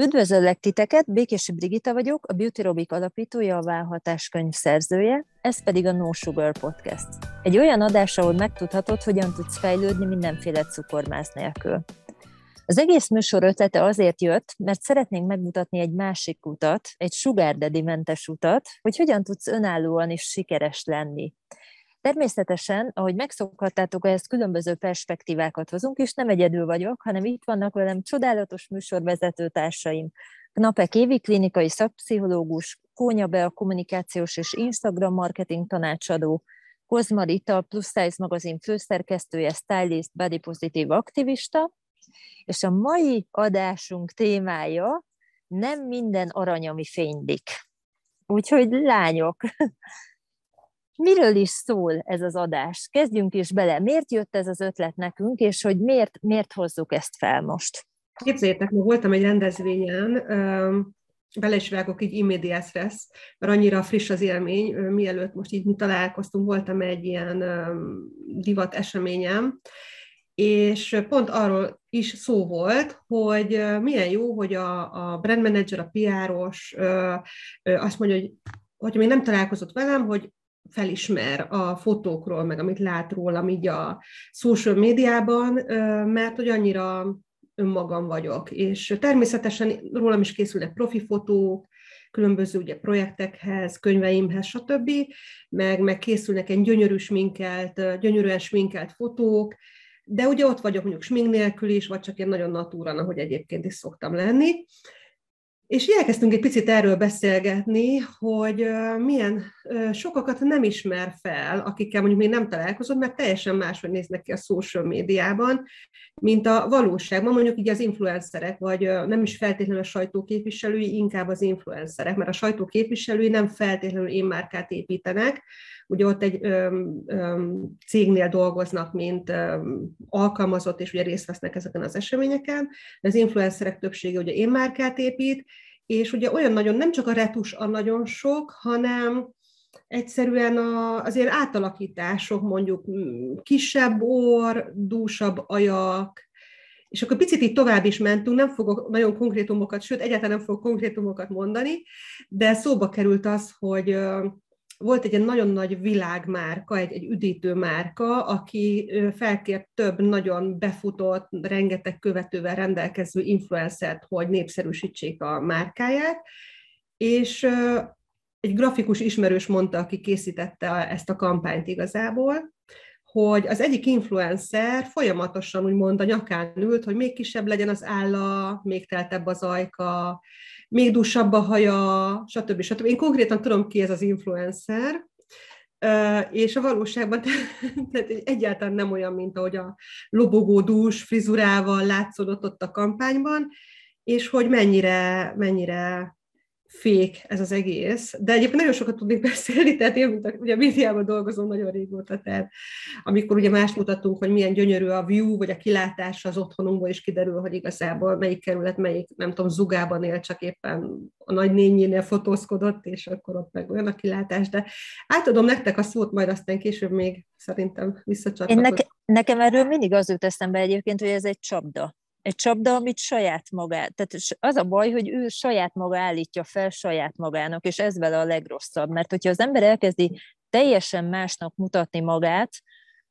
Üdvözöllek titeket, Békési Brigita vagyok, a Beauty Robic alapítója, a Válhatás könyv szerzője, ez pedig a No Sugar Podcast. Egy olyan adás, ahol megtudhatod, hogyan tudsz fejlődni mindenféle cukormáz nélkül. Az egész műsor ötlete azért jött, mert szeretnénk megmutatni egy másik utat, egy sugar mentes utat, hogy hogyan tudsz önállóan is sikeres lenni. Természetesen, ahogy megszokhattátok, ehhez különböző perspektívákat hozunk, és nem egyedül vagyok, hanem itt vannak velem csodálatos műsorvezető társaim. Knapek Évi, klinikai szakpszichológus, Kónya Be a kommunikációs és Instagram marketing tanácsadó, Kozma Rita, Plus Size magazin főszerkesztője, stylist, body positive aktivista, és a mai adásunk témája nem minden arany, ami fénylik. Úgyhogy lányok, miről is szól ez az adás? Kezdjünk is bele. Miért jött ez az ötlet nekünk, és hogy miért, miért hozzuk ezt fel most? Képzeljétek, ma voltam egy rendezvényen, bele is vágok így immediás lesz, mert annyira friss az élmény, mielőtt most így mi találkoztunk, voltam egy ilyen divat eseményem, és pont arról is szó volt, hogy milyen jó, hogy a, a brand manager, a PR-os azt mondja, hogy hogyha még nem találkozott velem, hogy felismer a fotókról, meg amit lát rólam így a social médiában, mert hogy annyira önmagam vagyok. És természetesen rólam is készülnek profi fotók, különböző ugye, projektekhez, könyveimhez, stb., meg, meg készülnek egy gyönyörű sminkelt, gyönyörűen sminkelt fotók, de ugye ott vagyok mondjuk smink nélkül is, vagy csak én nagyon natúran, ahogy egyébként is szoktam lenni. És elkezdtünk egy picit erről beszélgetni, hogy milyen sokakat nem ismer fel, akikkel mondjuk még nem találkozott, mert teljesen máshogy néznek ki a social médiában, mint a valóságban, mondjuk így az influencerek, vagy nem is feltétlenül a sajtóképviselői, inkább az influencerek, mert a sajtóképviselői nem feltétlenül én márkát építenek, ugye ott egy ö, ö, cégnél dolgoznak, mint ö, alkalmazott, és ugye részt vesznek ezeken az eseményeken, de az influencerek többsége ugye én márkát épít, és ugye olyan nagyon, nem csak a retus a nagyon sok, hanem egyszerűen a, az átalakítások, mondjuk kisebb orr, dúsabb ajak, és akkor picit így tovább is mentünk, nem fogok nagyon konkrétumokat, sőt, egyáltalán nem fogok konkrétumokat mondani, de szóba került az, hogy volt egy nagyon nagy világmárka, egy, egy üdítő márka, aki felkért több nagyon befutott, rengeteg követővel rendelkező influencert, hogy népszerűsítsék a márkáját, és egy grafikus ismerős mondta, aki készítette ezt a kampányt igazából, hogy az egyik influencer folyamatosan úgymond a nyakán ült, hogy még kisebb legyen az álla, még teltebb az ajka, még dúsabb a haja, stb. stb. Én konkrétan tudom, ki ez az influencer, és a valóságban tehát egyáltalán nem olyan, mint ahogy a lobogó dús frizurával látszódott ott a kampányban, és hogy mennyire, mennyire fék ez az egész, de egyébként nagyon sokat tudnék beszélni, tehát én, mint a, ugye a médiában dolgozom nagyon régóta, tehát amikor ugye más mutatunk, hogy milyen gyönyörű a view, vagy a kilátás az otthonunkból is kiderül, hogy igazából melyik kerület, melyik, nem tudom, zugában él, csak éppen a nagynényénél fotózkodott, és akkor ott meg olyan a kilátás, de átadom nektek a szót, majd aztán később még szerintem visszacsatlakozom. Nekem erről mindig az jut eszembe egyébként, hogy ez egy csapda egy csapda, amit saját magát, tehát az a baj, hogy ő saját maga állítja fel saját magának, és ez vele a legrosszabb, mert hogyha az ember elkezdi teljesen másnak mutatni magát,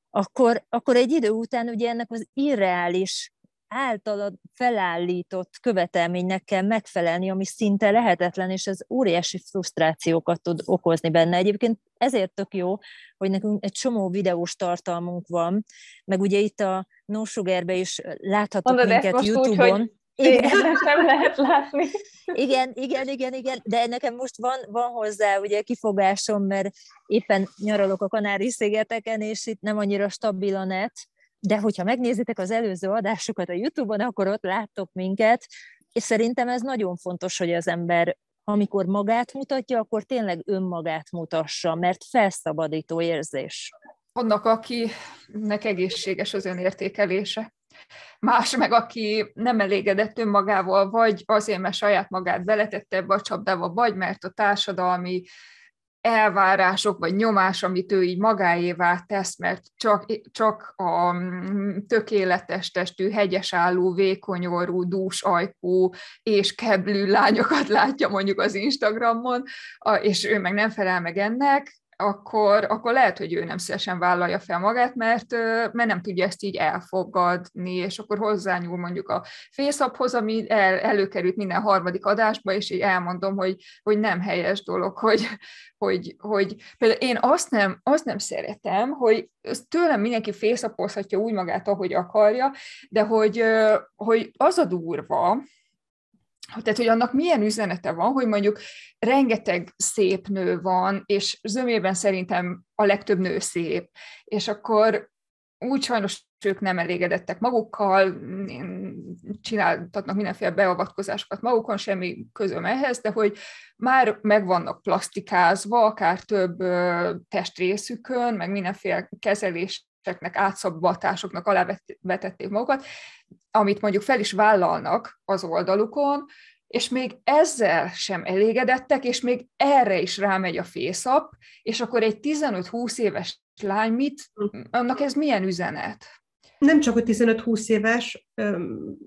akkor, akkor egy idő után ugye ennek az irreális általad felállított követelménynek kell megfelelni, ami szinte lehetetlen, és ez óriási frusztrációkat tud okozni benne. Egyébként ezért tök jó, hogy nekünk egy csomó videós tartalmunk van, meg ugye itt a No Sugarbe is láthatok Mondod minket YouTube-on. Úgy, igen. nem lehet látni. Igen, igen, igen, igen, de nekem most van, van hozzá ugye kifogásom, mert éppen nyaralok a Kanári-szigeteken, és itt nem annyira stabil a net, de hogyha megnézitek az előző adásokat a YouTube-on, akkor ott láttok minket, és szerintem ez nagyon fontos, hogy az ember amikor magát mutatja, akkor tényleg önmagát mutassa, mert felszabadító érzés. Annak, akinek egészséges az önértékelése. Más meg, aki nem elégedett önmagával, vagy azért, mert saját magát beletette ebbe a csapdába, vagy mert a társadalmi elvárások vagy nyomás, amit ő így magáévá tesz, mert csak, csak a mm, tökéletes testű, hegyesálló, vékonyorú, dús ajkú és keblű lányokat látja mondjuk az Instagramon, és ő meg nem felel meg ennek, akkor, akkor lehet, hogy ő nem szívesen vállalja fel magát, mert, mert nem tudja ezt így elfogadni, és akkor hozzányúl mondjuk a fészaphoz, ami el, előkerült minden harmadik adásba, és így elmondom, hogy, hogy nem helyes dolog, hogy, hogy, hogy például én azt nem, azt nem szeretem, hogy tőlem mindenki fészapozhatja úgy magát, ahogy akarja, de hogy, hogy az a durva, tehát, hogy annak milyen üzenete van, hogy mondjuk rengeteg szép nő van, és zömében szerintem a legtöbb nő szép, és akkor úgy sajnos ők nem elégedettek magukkal, csináltatnak mindenféle beavatkozásokat magukon, semmi közöm ehhez, de hogy már meg vannak plastikázva, akár több testrészükön, meg mindenféle kezeléseknek, átszabbatásoknak alávetették magukat, amit mondjuk fel is vállalnak az oldalukon, és még ezzel sem elégedettek, és még erre is rámegy a fészap, és akkor egy 15-20 éves lány mit, annak ez milyen üzenet? Nem csak, hogy 15-20 éves,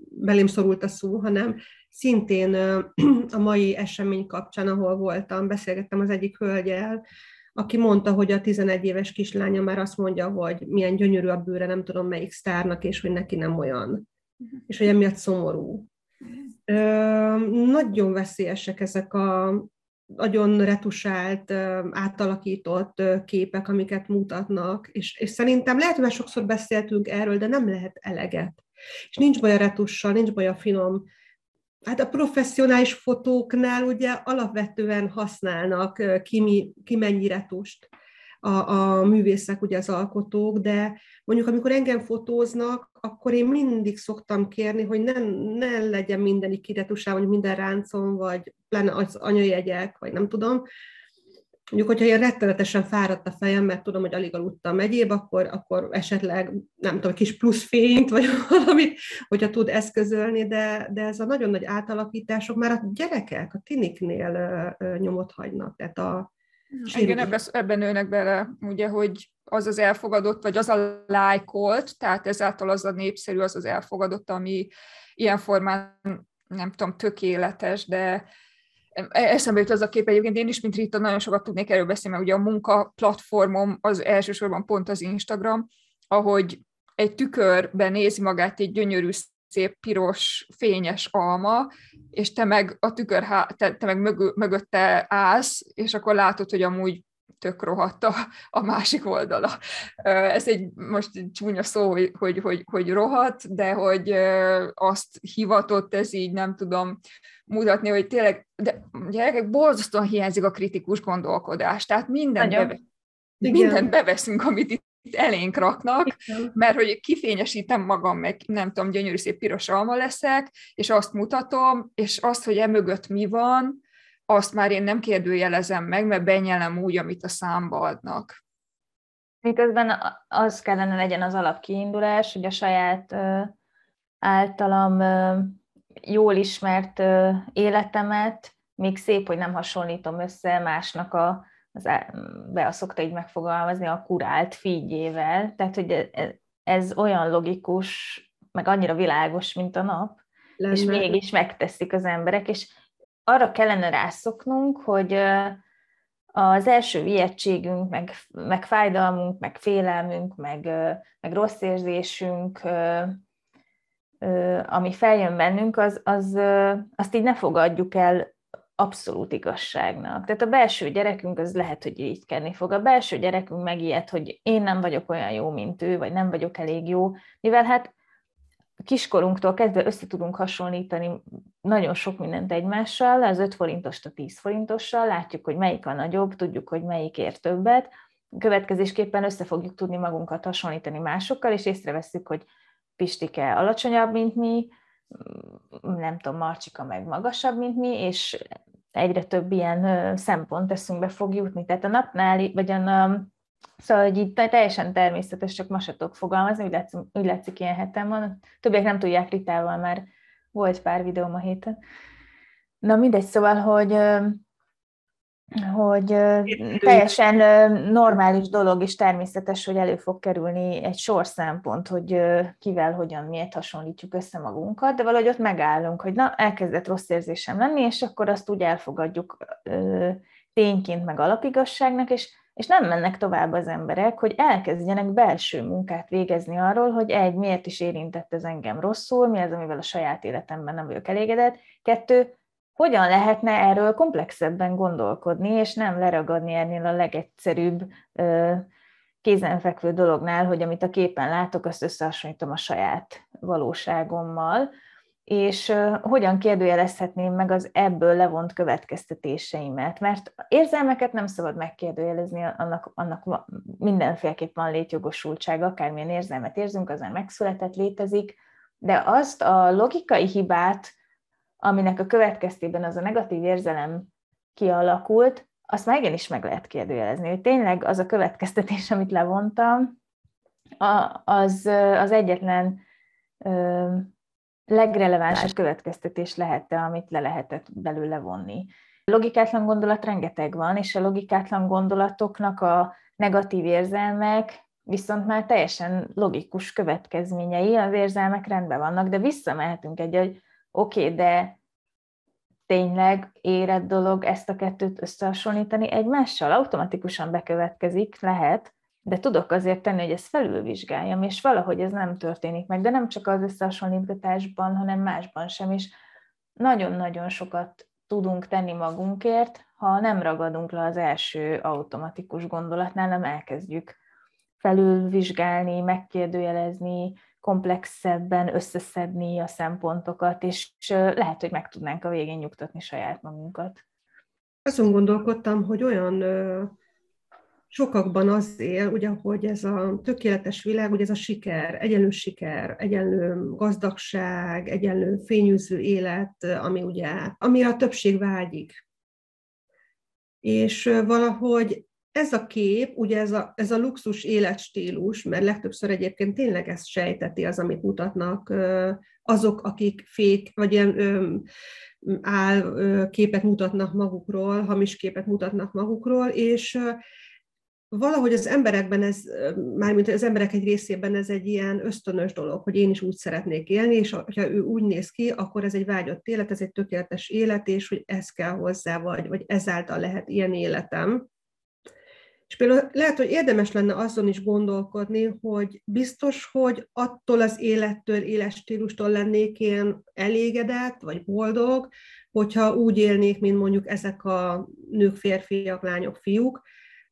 belém szorult a szó, hanem szintén a mai esemény kapcsán, ahol voltam, beszélgettem az egyik hölgyel, aki mondta, hogy a 11 éves kislánya már azt mondja, hogy milyen gyönyörű a bőre, nem tudom melyik sztárnak, és hogy neki nem olyan és hogy emiatt szomorú. Nagyon veszélyesek ezek a nagyon retusált, átalakított képek, amiket mutatnak, és, és szerintem lehet, hogy már sokszor beszéltünk erről, de nem lehet eleget. És nincs baj a retussal, nincs baj a finom. Hát a professzionális fotóknál ugye alapvetően használnak ki, mi, ki mennyi retust a, a művészek, ugye az alkotók, de mondjuk amikor engem fotóznak, akkor én mindig szoktam kérni, hogy ne, ne legyen minden kiretusá, vagy minden ráncon, vagy pláne az anyajegyek, vagy nem tudom. Mondjuk, hogyha én rettenetesen fáradt a fejem, mert tudom, hogy alig aludtam megyéb, akkor, akkor esetleg, nem tudom, kis plusz fényt, vagy valamit, hogyha tud eszközölni, de, de ez a nagyon nagy átalakítások már a gyerekek, a tiniknél nyomot hagynak. Tehát a, igen, ebben, ebben nőnek bele, ugye, hogy az az elfogadott, vagy az a lájkolt, tehát ezáltal az a népszerű, az az elfogadott, ami ilyen formán, nem tudom, tökéletes, de eszembe jut az a kép egyébként, én is, mint Rita, nagyon sokat tudnék erről beszélni, mert ugye a munka platformom az elsősorban pont az Instagram, ahogy egy tükörben nézi magát egy gyönyörű szép piros, fényes alma, és te meg a tükör, te, te meg mögö, mögötte állsz, és akkor látod, hogy amúgy tök rohadt a, a másik oldala. Ez egy most egy csúnya szó, hogy, hogy, hogy, hogy rohadt, de hogy azt hivatott ez így, nem tudom mutatni, hogy tényleg, de gyerekek, borzasztóan hiányzik a kritikus gondolkodás, tehát minden beve, mindent beveszünk, amit itt elénk raknak, mert hogy kifényesítem magam, meg nem tudom, gyönyörű szép piros alma leszek, és azt mutatom, és azt, hogy emögött mi van, azt már én nem kérdőjelezem meg, mert benyelem úgy, amit a számba adnak. Miközben az kellene legyen az alapkiindulás, hogy a saját általam jól ismert életemet, még szép, hogy nem hasonlítom össze másnak a az, be szokta így megfogalmazni a kurált figyével, tehát hogy e, ez olyan logikus, meg annyira világos, mint a nap, Lenne. és mégis megteszik az emberek, és arra kellene rászoknunk, hogy az első ijegységünk, meg, meg fájdalmunk, meg félelmünk, meg, meg rossz érzésünk, ami feljön bennünk, az, az, azt így ne fogadjuk el abszolút igazságnak. Tehát a belső gyerekünk az lehet, hogy így kenni fog. A belső gyerekünk megijed, hogy én nem vagyok olyan jó, mint ő, vagy nem vagyok elég jó, mivel hát kiskorunktól kezdve össze tudunk hasonlítani nagyon sok mindent egymással, az 5 forintost a 10 forintossal, látjuk, hogy melyik a nagyobb, tudjuk, hogy melyik ér többet, következésképpen össze fogjuk tudni magunkat hasonlítani másokkal, és észreveszünk, hogy Pistike alacsonyabb, mint mi, nem tudom, Marcsika meg magasabb, mint mi, és egyre több ilyen szempont eszünkbe fog jutni. Tehát a napnál, vagy a, Szóval, hogy így teljesen természetes, csak ma se tudok fogalmazni, úgy látszik, úgy látszik ilyen hetem van. Többiek nem tudják Ritával, már volt pár videóm a héten. Na mindegy, szóval, hogy hogy teljesen normális dolog és természetes, hogy elő fog kerülni egy sor szempont, hogy kivel, hogyan, miért hasonlítjuk össze magunkat, de valahogy ott megállunk, hogy na, elkezdett rossz érzésem lenni, és akkor azt úgy elfogadjuk tényként, meg alapigasságnak, és, és nem mennek tovább az emberek, hogy elkezdjenek belső munkát végezni arról, hogy egy, miért is érintett ez engem rosszul, mi az, amivel a saját életemben nem vagyok elégedett, kettő, hogyan lehetne erről komplexebben gondolkodni, és nem leragadni ennél a legegyszerűbb kézenfekvő dolognál, hogy amit a képen látok, azt összehasonlítom a saját valóságommal, és hogyan kérdőjelezhetném meg az ebből levont következtetéseimet, mert érzelmeket nem szabad megkérdőjelezni, annak, annak mindenféleképp van létjogosultsága, akármilyen érzelmet érzünk, az már megszületett, létezik, de azt a logikai hibát, aminek a következtében az a negatív érzelem kialakult, azt már igenis meg lehet kérdőjelezni, hogy tényleg az a következtetés, amit levontam, az, az egyetlen legrelevánsabb következtetés lehet amit le lehetett belőle vonni. Logikátlan gondolat rengeteg van, és a logikátlan gondolatoknak a negatív érzelmek viszont már teljesen logikus következményei, az érzelmek rendben vannak, de visszamehetünk egy, hogy oké, okay, de tényleg érett dolog ezt a kettőt összehasonlítani egymással? Automatikusan bekövetkezik, lehet, de tudok azért tenni, hogy ezt felülvizsgáljam, és valahogy ez nem történik meg, de nem csak az összehasonlítgatásban, hanem másban sem, és nagyon-nagyon sokat tudunk tenni magunkért, ha nem ragadunk le az első automatikus gondolatnál, nem elkezdjük felülvizsgálni, megkérdőjelezni, komplexebben összeszedni a szempontokat, és lehet, hogy meg tudnánk a végén nyugtatni saját magunkat. Azon gondolkodtam, hogy olyan sokakban az él, ugye, hogy ez a tökéletes világ, ugye ez a siker, egyenlő siker, egyenlő gazdagság, egyenlő fényűző élet, ami ugye, amire a többség vágyik. És valahogy ez a kép, ugye ez a, ez a luxus életstílus, mert legtöbbször egyébként tényleg ezt sejteti az, amit mutatnak azok, akik fék, vagy ilyen áll képet mutatnak magukról, hamis képet mutatnak magukról, és valahogy az emberekben ez, mármint az emberek egy részében ez egy ilyen ösztönös dolog, hogy én is úgy szeretnék élni, és ha ő úgy néz ki, akkor ez egy vágyott élet, ez egy tökéletes élet, és hogy ez kell hozzá, vagy, vagy ezáltal lehet ilyen életem. És például lehet, hogy érdemes lenne azon is gondolkodni, hogy biztos, hogy attól az élettől, életstílustól lennék én elégedett, vagy boldog, hogyha úgy élnék, mint mondjuk ezek a nők, férfiak, lányok, fiúk,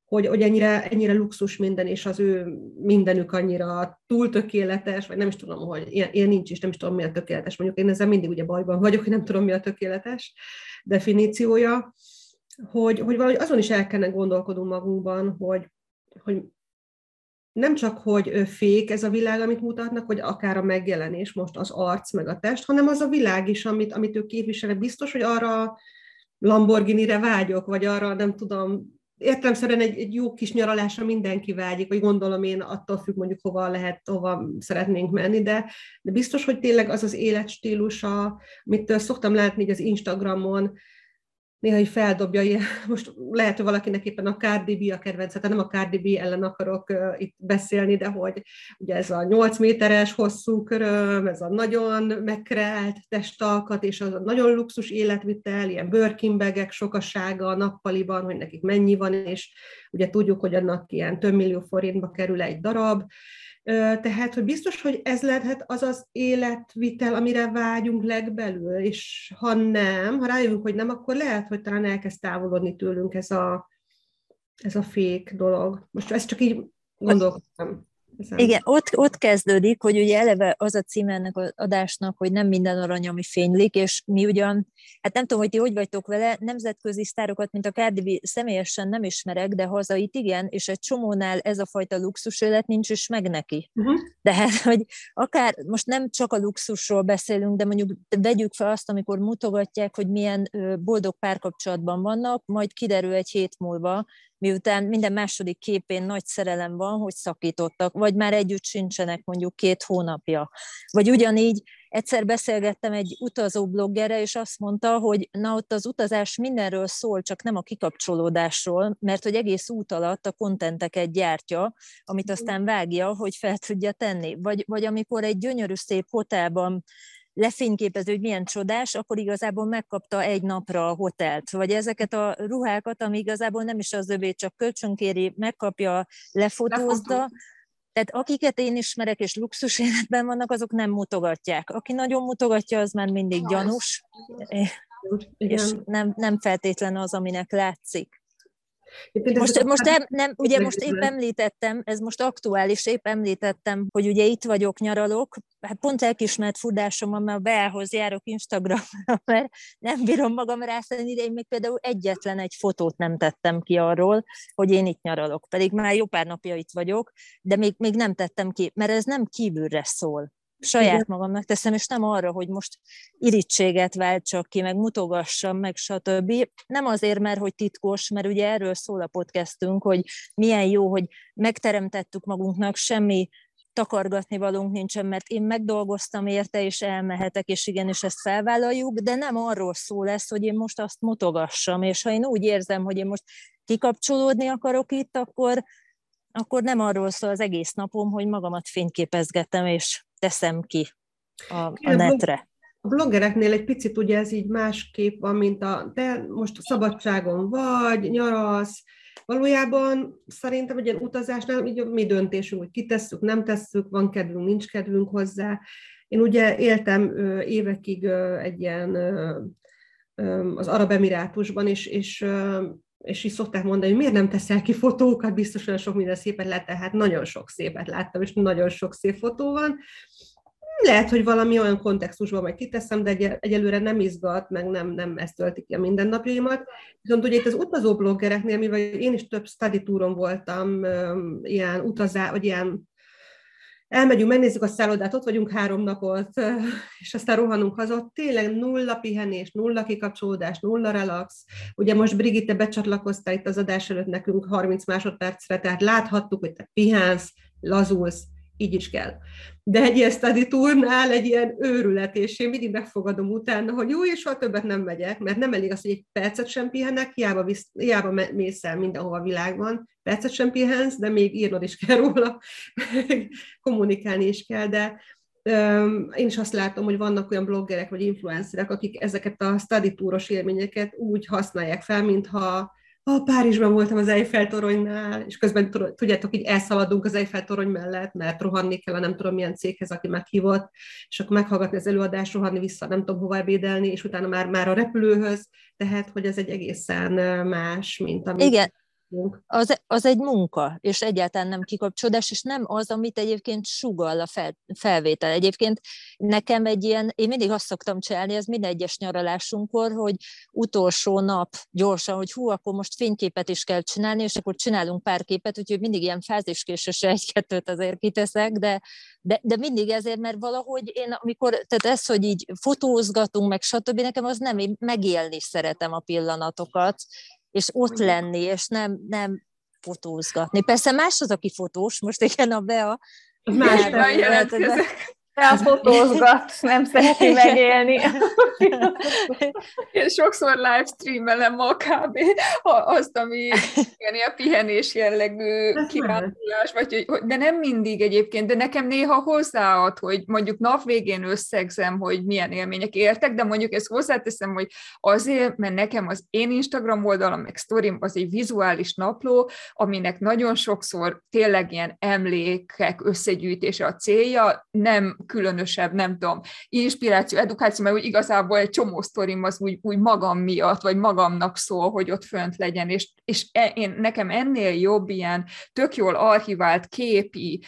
hogy, hogy ennyire, ennyire luxus minden, és az ő mindenük annyira túl tökéletes, vagy nem is tudom, hogy ilyen, ilyen nincs is, nem is tudom, mi a tökéletes. Mondjuk én ezzel mindig ugye bajban vagyok, hogy nem tudom, mi a tökéletes definíciója, hogy, hogy valahogy azon is el kellene gondolkodunk magunkban, hogy, hogy nem csak, hogy fék ez a világ, amit mutatnak, hogy akár a megjelenés, most az arc, meg a test, hanem az a világ is, amit, amit ők képviselnek. Biztos, hogy arra Lamborghini-re vágyok, vagy arra, nem tudom, értelemszerűen egy, egy jó kis nyaralásra mindenki vágyik, vagy gondolom én attól függ mondjuk hova lehet, hova szeretnénk menni, de, de biztos, hogy tényleg az az életstílusa, amit szoktam látni így az Instagramon, néha így feldobja, ilyen, most lehet, hogy valakinek éppen a Cardi B a kedvenc, tehát nem a Cardi B ellen akarok uh, itt beszélni, de hogy ugye ez a 8 méteres hosszú köröm, ez a nagyon megkreált testalkat, és az a nagyon luxus életvitel, ilyen bőrkimbegek sokasága a nappaliban, hogy nekik mennyi van, és ugye tudjuk, hogy annak ilyen több millió forintba kerül egy darab, tehát, hogy biztos, hogy ez lehet az az életvitel, amire vágyunk legbelül, és ha nem, ha rájövünk, hogy nem, akkor lehet, hogy talán elkezd távolodni tőlünk ez a, ez a fék dolog. Most ezt csak így gondolkodtam. Ezen. Igen, ott, ott kezdődik, hogy ugye eleve az a cím ennek az adásnak, hogy nem minden arany, ami fénylik, és mi ugyan, hát nem tudom, hogy ti hogy vagytok vele, nemzetközi sztárokat, mint a Cardi B személyesen nem ismerek, de hazait igen, és egy csomónál ez a fajta luxus élet nincs is meg neki. Uh-huh. De hát, hogy akár most nem csak a luxusról beszélünk, de mondjuk vegyük fel azt, amikor mutogatják, hogy milyen boldog párkapcsolatban vannak, majd kiderül egy hét múlva, miután minden második képén nagy szerelem van, hogy szakítottak, vagy már együtt sincsenek mondjuk két hónapja. Vagy ugyanígy egyszer beszélgettem egy utazó bloggerre, és azt mondta, hogy na ott az utazás mindenről szól, csak nem a kikapcsolódásról, mert hogy egész út alatt a kontenteket gyártja, amit aztán vágja, hogy fel tudja tenni. Vagy, vagy amikor egy gyönyörű szép hotelban lefényképező, hogy milyen csodás, akkor igazából megkapta egy napra a hotelt. Vagy ezeket a ruhákat, ami igazából nem is az övé, csak kölcsönkéri, megkapja, lefotózza, tehát akiket én ismerek, és luxus életben vannak, azok nem mutogatják. Aki nagyon mutogatja, az már mindig gyanús, és nem, nem feltétlen az, aminek látszik. Most, most nem, nem, ugye most épp említettem, ez most aktuális, épp említettem, hogy ugye itt vagyok, nyaralok, hát pont elkismert fudásom mert beához járok Instagramra, mert nem bírom magam rászállni, de én még például egyetlen egy fotót nem tettem ki arról, hogy én itt nyaralok, pedig már jó pár napja itt vagyok, de még, még nem tettem ki, mert ez nem kívülre szól saját magamnak teszem, és nem arra, hogy most irítséget váltsak ki, meg mutogassam, meg stb. Nem azért, mert hogy titkos, mert ugye erről szól a podcastünk, hogy milyen jó, hogy megteremtettük magunknak, semmi takargatni valunk nincsen, mert én megdolgoztam érte, és elmehetek, és igenis ezt felvállaljuk, de nem arról szól lesz, hogy én most azt mutogassam, és ha én úgy érzem, hogy én most kikapcsolódni akarok itt, akkor, akkor nem arról szól az egész napom, hogy magamat fényképezgetem, és teszem ki a, a netre. A bloggereknél egy picit ugye ez így másképp van, mint a te most szabadságon vagy, nyaralsz, Valójában szerintem egy ilyen utazásnál így mi döntésünk, hogy kitesszük, nem tesszük, van kedvünk, nincs kedvünk hozzá. Én ugye éltem évekig egy ilyen az Arab Emirátusban, és, és, és is szokták mondani, hogy miért nem teszel ki fotókat, biztos olyan sok minden szépet lehet, tehát nagyon sok szépet láttam, és nagyon sok szép fotó van. Lehet, hogy valami olyan kontextusban majd kiteszem, de egy, egyelőre nem izgat, meg nem, nem ezt töltik ki a mindennapjaimat. Viszont ugye itt az utazó bloggereknél, mivel én is több study túron voltam, ilyen utazá, vagy ilyen elmegyünk, megnézzük a szállodát, ott vagyunk három napot, és aztán rohanunk haza, tényleg nulla pihenés, nulla kikapcsolódás, nulla relax. Ugye most Brigitte becsatlakozta itt az adás előtt nekünk 30 másodpercre, tehát láthattuk, hogy te pihensz, lazulsz, így is kell. De egy ilyen study tournál egy ilyen őrület, és én mindig megfogadom utána, hogy jó, és soha többet nem megyek, mert nem elég az, hogy egy percet sem pihenek, hiába, visz, hiába mész el mindenhova a világban, percet sem pihensz, de még írnod is kell róla, kommunikálni is kell, de um, én is azt látom, hogy vannak olyan bloggerek vagy influencerek, akik ezeket a study túros élményeket úgy használják fel, mintha ah, Párizsban voltam az Eiffel-toronynál, és közben tudjátok, így elszaladunk az Eiffel-torony mellett, mert rohanni kell a nem tudom milyen céghez, aki meghívott, és akkor meghallgatni az előadást, rohanni vissza, nem tudom hova ebédelni, és utána már, már a repülőhöz, tehát, hogy ez egy egészen más, mint amit... Igen, az, az egy munka, és egyáltalán nem kikapcsolódás, és nem az, amit egyébként sugall a fel, felvétel. Egyébként nekem egy ilyen, én mindig azt szoktam csinálni, ez minden egyes nyaralásunkkor, hogy utolsó nap gyorsan, hogy hú, akkor most fényképet is kell csinálni, és akkor csinálunk pár képet, úgyhogy mindig ilyen fáziskésős egy-kettőt azért kiteszek, de, de, de mindig ezért, mert valahogy én, amikor, tehát ez, hogy így fotózgatunk, meg stb., nekem az nem, én megélni szeretem a pillanatokat, és ott lenni, és nem, nem fotózgatni. Persze más az, aki fotós, most igen, a Bea. Más jelentkezek elfotózgat, nem szereti megélni. Én sokszor livestreamelem ma kb. azt, ami ilyen a pihenés jellegű kirándulás, vagy, de nem mindig egyébként, de nekem néha hozzáad, hogy mondjuk nap végén összegzem, hogy milyen élmények értek, de mondjuk ezt hozzáteszem, hogy azért, mert nekem az én Instagram oldalam, meg sztorim az egy vizuális napló, aminek nagyon sokszor tényleg ilyen emlékek összegyűjtése a célja, nem különösebb, nem tudom, inspiráció, edukáció, mert úgy igazából egy csomó sztorim az úgy, úgy magam miatt, vagy magamnak szól, hogy ott fönt legyen, és, és e, én, nekem ennél jobb ilyen tök jól archivált képi,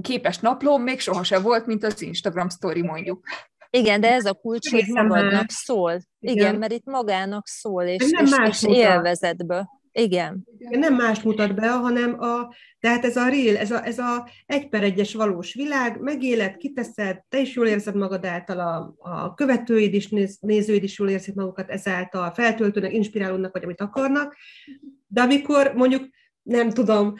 képes naplóm még sohasem volt, mint az Instagram story mondjuk. Igen, de ez a kulcs, hogy magadnak szól. Igen, Igen, mert itt magának szól, és, és, és élvezetből. Igen. Nem más mutat be, hanem a, tehát ez a real, ez a, ez a egy per egyes valós világ, megéled, kiteszed, te is jól érzed magad által, a, a követőid is, néz, nézőid is jól érzik magukat ezáltal, feltöltőnek, inspirálódnak, vagy amit akarnak, De amikor mondjuk, nem tudom,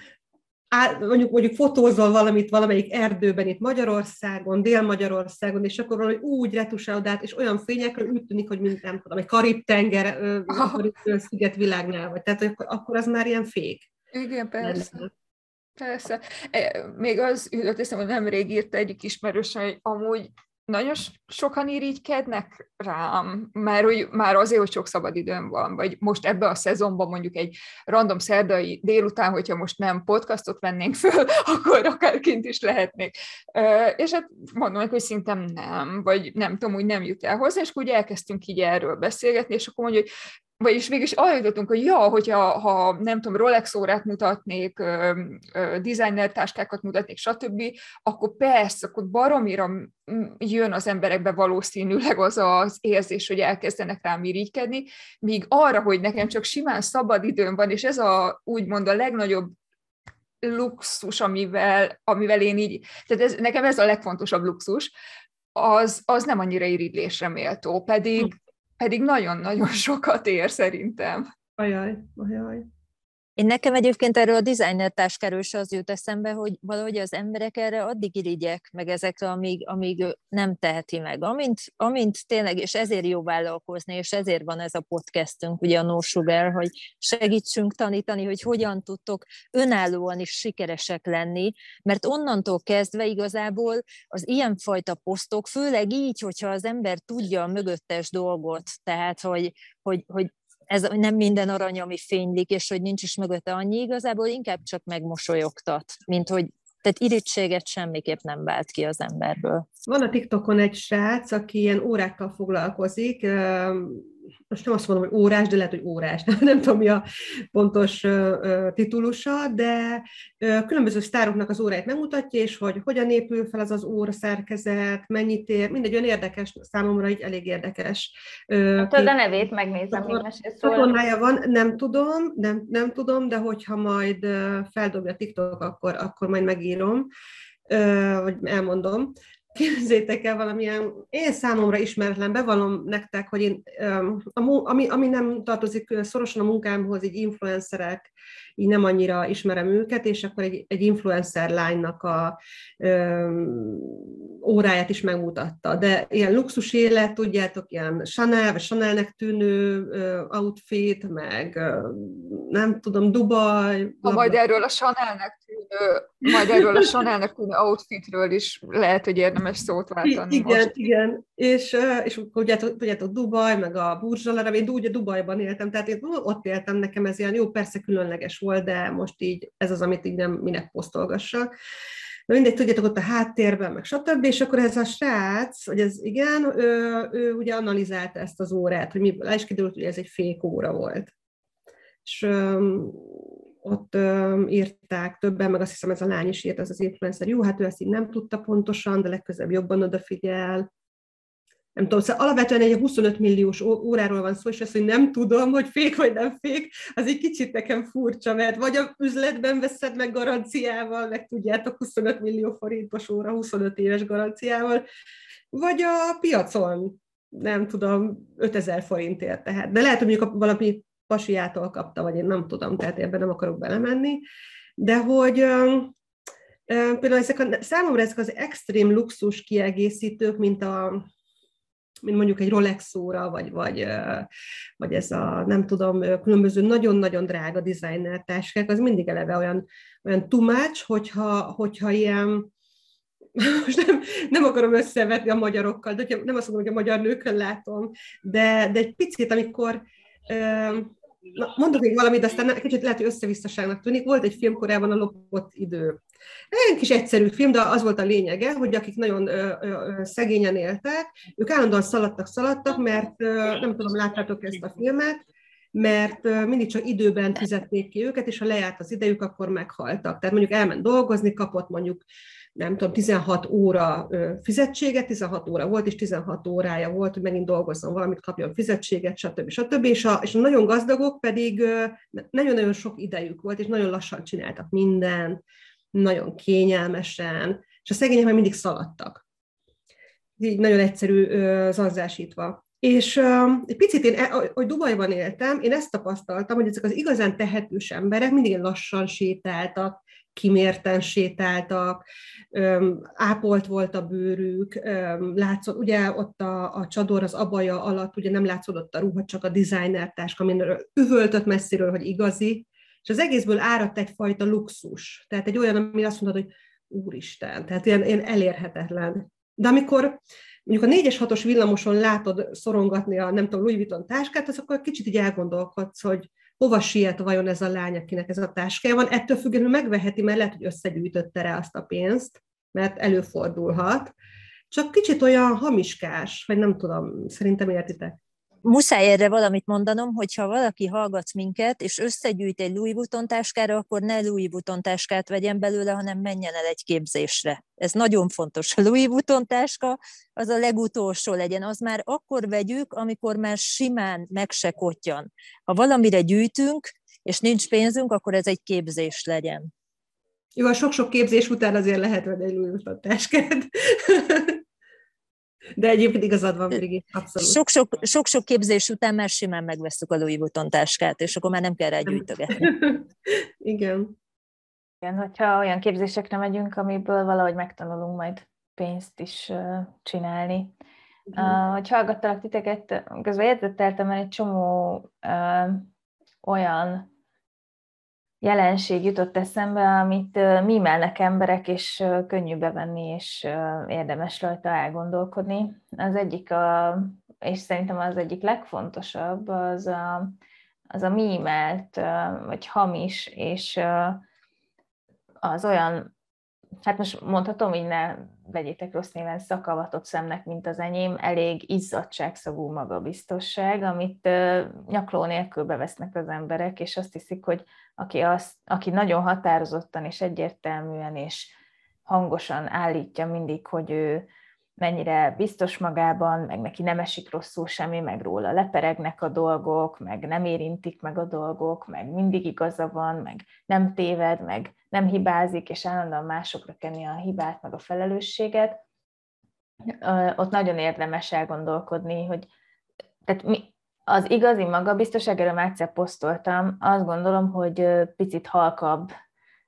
mondjuk, mondjuk fotózol valamit valamelyik erdőben itt Magyarországon, Dél-Magyarországon, és akkor valahogy úgy retusálod át, és olyan fényekről úgy tűnik, hogy mint nem tudom, egy Karib-tenger, szigetvilágnál vagy. Tehát akkor, akkor az már ilyen fék. Igen, persze. Persze. E, még az jutott eszem, hogy nemrég írt egyik ismerős, hogy amúgy nagyon sokan irigykednek rám, mert hogy már azért, hogy sok szabad időm van, vagy most ebbe a szezonban mondjuk egy random szerdai délután, hogyha most nem podcastot vennénk föl, akkor akár kint is lehetnék. És hát mondom hogy szinte nem, vagy nem tudom, hogy nem jut el hozzá, és akkor ugye elkezdtünk így erről beszélgetni, és akkor mondja, hogy vagyis végig is arra jutottunk, hogy ja, hogyha ha nem tudom, Rolex órát mutatnék, designer táskákat mutatnék, stb., akkor persze, akkor baromira jön az emberekbe valószínűleg az az érzés, hogy elkezdenek rám irigykedni, míg arra, hogy nekem csak simán szabad időm van, és ez a úgymond a legnagyobb luxus, amivel, amivel én így, tehát ez, nekem ez a legfontosabb luxus, az, az nem annyira irigylésre méltó, pedig, pedig nagyon-nagyon sokat ér szerintem. Ajaj, ajaj. Én nekem egyébként erről a designer táskáról az jut eszembe, hogy valahogy az emberek erre addig irigyek meg ezekre, amíg, amíg nem teheti meg. Amint, amint tényleg, és ezért jó vállalkozni, és ezért van ez a podcastünk, ugye a No Sugar, hogy segítsünk tanítani, hogy hogyan tudtok önállóan is sikeresek lenni, mert onnantól kezdve igazából az ilyenfajta posztok, főleg így, hogyha az ember tudja a mögöttes dolgot, tehát hogy, hogy, hogy ez nem minden arany, ami fénylik, és hogy nincs is mögötte annyi, igazából inkább csak megmosolyogtat, mint hogy tehát irítséget semmiképp nem vált ki az emberből. Van a TikTokon egy srác, aki ilyen órákkal foglalkozik, most nem azt mondom, hogy órás, de lehet, hogy órás, nem, nem tudom, mi a pontos titulusa, de különböző sztároknak az óráit megmutatja, és hogy hogyan épül fel az az óra szerkezet, mennyit ér, mindegy olyan érdekes, számomra így elég érdekes. Tudod a nevét, megnézem, még mesélsz róla. van, nem tudom, nem, nem tudom, de hogyha majd feldobja TikTok, akkor, akkor majd megírom, vagy elmondom képzétek el valamilyen, én számomra ismeretlen, bevallom nektek, hogy én, ami, ami nem tartozik szorosan a munkámhoz, így influencerek, így nem annyira ismerem őket, és akkor egy, egy influencer lánynak a ö, óráját is megmutatta. De ilyen luxus élet, tudjátok, ilyen Chanel, vagy Chanelnek tűnő ö, outfit, meg ö, nem tudom, Dubaj. Ha majd erről a Chanelnek tűnő, majd erről a Chanelnek tűnő outfitről is lehet, hogy érdemes szót váltani Igen, most. igen. És, és tudjátok, tudjátok, Dubaj, meg a Burzsalara, én ugye Dubajban éltem, tehát én ott éltem, nekem ez ilyen jó, persze különleges volt, de most így ez az, amit így nem minek posztolgassak. Na mindegy, tudjátok, ott a háttérben, meg stb. És akkor ez a srác, hogy ez igen, ő, ő ugye analizálta ezt az órát, hogy mi, le is kiderült, hogy ez egy fék óra volt. És öm, ott öm, írták többen, meg azt hiszem ez a lány is írt, ez az influencer, jó, hát ő ezt így nem tudta pontosan, de legközelebb jobban odafigyel, nem tudom, szóval alapvetően egy 25 milliós óráról van szó, és azt, hogy nem tudom, hogy fék vagy nem fék, az egy kicsit nekem furcsa, mert vagy a üzletben veszed meg garanciával, meg tudjátok, 25 millió forintos óra, 25 éves garanciával, vagy a piacon, nem tudom, 5000 forintért tehát. De lehet, hogy mondjuk valami pasiától kapta, vagy én nem tudom, tehát ebben nem akarok belemenni, de hogy például ezek a, számomra ezek az extrém luxus kiegészítők, mint a mint mondjuk egy Rolex óra, vagy, vagy, vagy ez a, nem tudom, különböző nagyon-nagyon drága designer táskák, az mindig eleve olyan, olyan tumács, hogyha, hogyha ilyen, most nem, nem akarom összevetni a magyarokkal, de nem azt mondom, hogy a magyar nőkön látom, de, de egy picit, amikor Na, mondok még valamit, de aztán kicsit lehet, hogy összevisszaságnak tűnik. Volt egy film korábban a Lopott idő. Egy kis egyszerű film, de az volt a lényege, hogy akik nagyon ö, ö, szegényen éltek, ők állandóan szaladtak, szaladtak, mert ö, nem tudom, láttátok ezt a filmet, mert mindig csak időben fizették ki őket, és ha lejárt az idejük, akkor meghaltak. Tehát mondjuk elment dolgozni, kapott mondjuk nem tudom, 16 óra fizetsége, 16 óra volt, és 16 órája volt, hogy megint dolgozzon valamit, kapjon fizetséget, stb. stb. És a, és a nagyon gazdagok pedig nagyon-nagyon sok idejük volt, és nagyon lassan csináltak mindent, nagyon kényelmesen, és a szegények meg mindig szaladtak. Így nagyon egyszerű zanzásítva. És egy picit én, e, hogy Dubajban éltem, én ezt tapasztaltam, hogy ezek az igazán tehetős emberek mindig lassan sétáltak, kimérten sétáltak, ápolt volt a bőrük, látszott, ugye ott a, a csador az abaja alatt, ugye nem látszott a ruha, csak a designer táska, mindenről üvöltött messziről, hogy igazi, és az egészből áradt egyfajta luxus. Tehát egy olyan, ami azt mondod, hogy úristen, tehát ilyen, ilyen elérhetetlen. De amikor mondjuk a 4-es 6-os villamoson látod szorongatni a, nem tudom, Louis Vuitton táskát, az akkor kicsit így elgondolkodsz, hogy hova siet vajon ez a lány, akinek ez a táskája van. Ettől függetlenül megveheti, mert lehet, hogy összegyűjtötte rá azt a pénzt, mert előfordulhat. Csak kicsit olyan hamiskás, vagy nem tudom, szerintem értitek muszáj erre valamit mondanom, hogyha valaki hallgat minket, és összegyűjt egy Louis Vuitton táskára, akkor ne Louis Vuitton táskát vegyen belőle, hanem menjen el egy képzésre. Ez nagyon fontos. A Louis Vuitton táska az a legutolsó legyen. Az már akkor vegyük, amikor már simán meg se kottyan. Ha valamire gyűjtünk, és nincs pénzünk, akkor ez egy képzés legyen. Jó, a sok-sok képzés után azért lehet venni egy Louis Vuitton táskát. De egyébként igazad van, Brigi, abszolút. Sok-sok, sok-sok képzés után már simán megveszük a Louis Vuitton táskát, és akkor már nem kell rá gyűjtögetni. Igen. Igen, hogyha olyan képzésekre megyünk, amiből valahogy megtanulunk majd pénzt is csinálni. Uh, hogy hallgattalak titeket, közben jegyzetteltem el egy csomó uh, olyan jelenség jutott eszembe, amit mímelnek emberek, és könnyű bevenni, és érdemes rajta elgondolkodni. Az egyik, a, és szerintem az egyik legfontosabb, az a, az a mímelt, vagy hamis, és az olyan, hát most mondhatom, így ne vegyétek rossz néven szakavatott szemnek, mint az enyém, elég izzadságszagú magabiztosság, amit nyakló nélkül bevesznek az emberek, és azt hiszik, hogy aki, az, aki nagyon határozottan és egyértelműen és hangosan állítja mindig, hogy ő mennyire biztos magában, meg neki nem esik rosszul semmi, meg róla leperegnek a dolgok, meg nem érintik meg a dolgok, meg mindig igaza van, meg nem téved, meg nem hibázik, és állandóan másokra kenni a hibát, meg a felelősséget, ott nagyon érdemes elgondolkodni, hogy tehát mi, az igazi magabiztosság, erről már egyszer posztoltam, azt gondolom, hogy picit halkabb,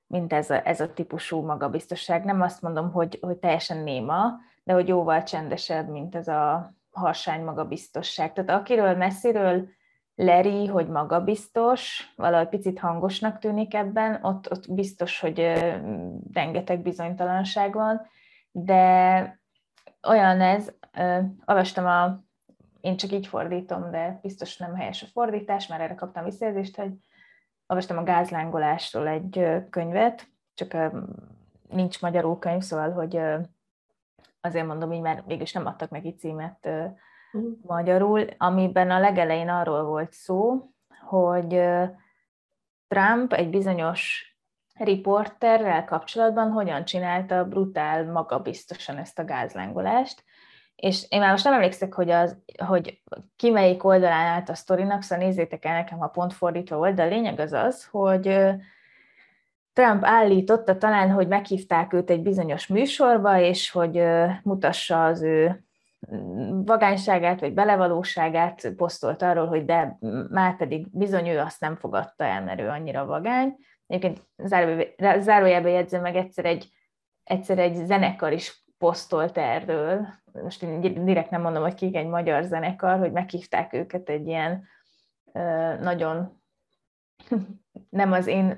mint ez a, ez a típusú magabiztosság. Nem azt mondom, hogy, hogy teljesen néma, de hogy jóval csendesebb, mint ez a harsány magabiztosság. Tehát akiről messziről leri, hogy magabiztos, valahogy picit hangosnak tűnik ebben, ott, ott biztos, hogy rengeteg bizonytalanság van, de olyan ez, olvastam a én csak így fordítom, de biztos nem helyes a fordítás, mert erre kaptam visszajelzést, hogy olvastam a gázlángolásról egy könyvet, csak nincs magyarul könyv, szóval, hogy azért mondom így, mert mégis nem adtak neki címet uh-huh. magyarul, amiben a legelején arról volt szó, hogy Trump egy bizonyos riporterrel kapcsolatban hogyan csinálta brutál, magabiztosan ezt a gázlángolást, és én már most nem emlékszek, hogy, az, hogy ki melyik oldalán állt a sztorinak, szóval nézzétek el nekem, ha pont fordítva volt, de a lényeg az az, hogy Trump állította talán, hogy meghívták őt egy bizonyos műsorba, és hogy mutassa az ő mm, vagányságát, vagy belevalóságát, posztolt arról, hogy de már pedig bizony ő azt nem fogadta el, mert ő annyira vagány. Egyébként zárójelbe jegyzem meg egyszer egy, egyszer egy zenekar is posztolt erről, most én direkt nem mondom, hogy kik egy magyar zenekar, hogy meghívták őket egy ilyen nagyon, nem az én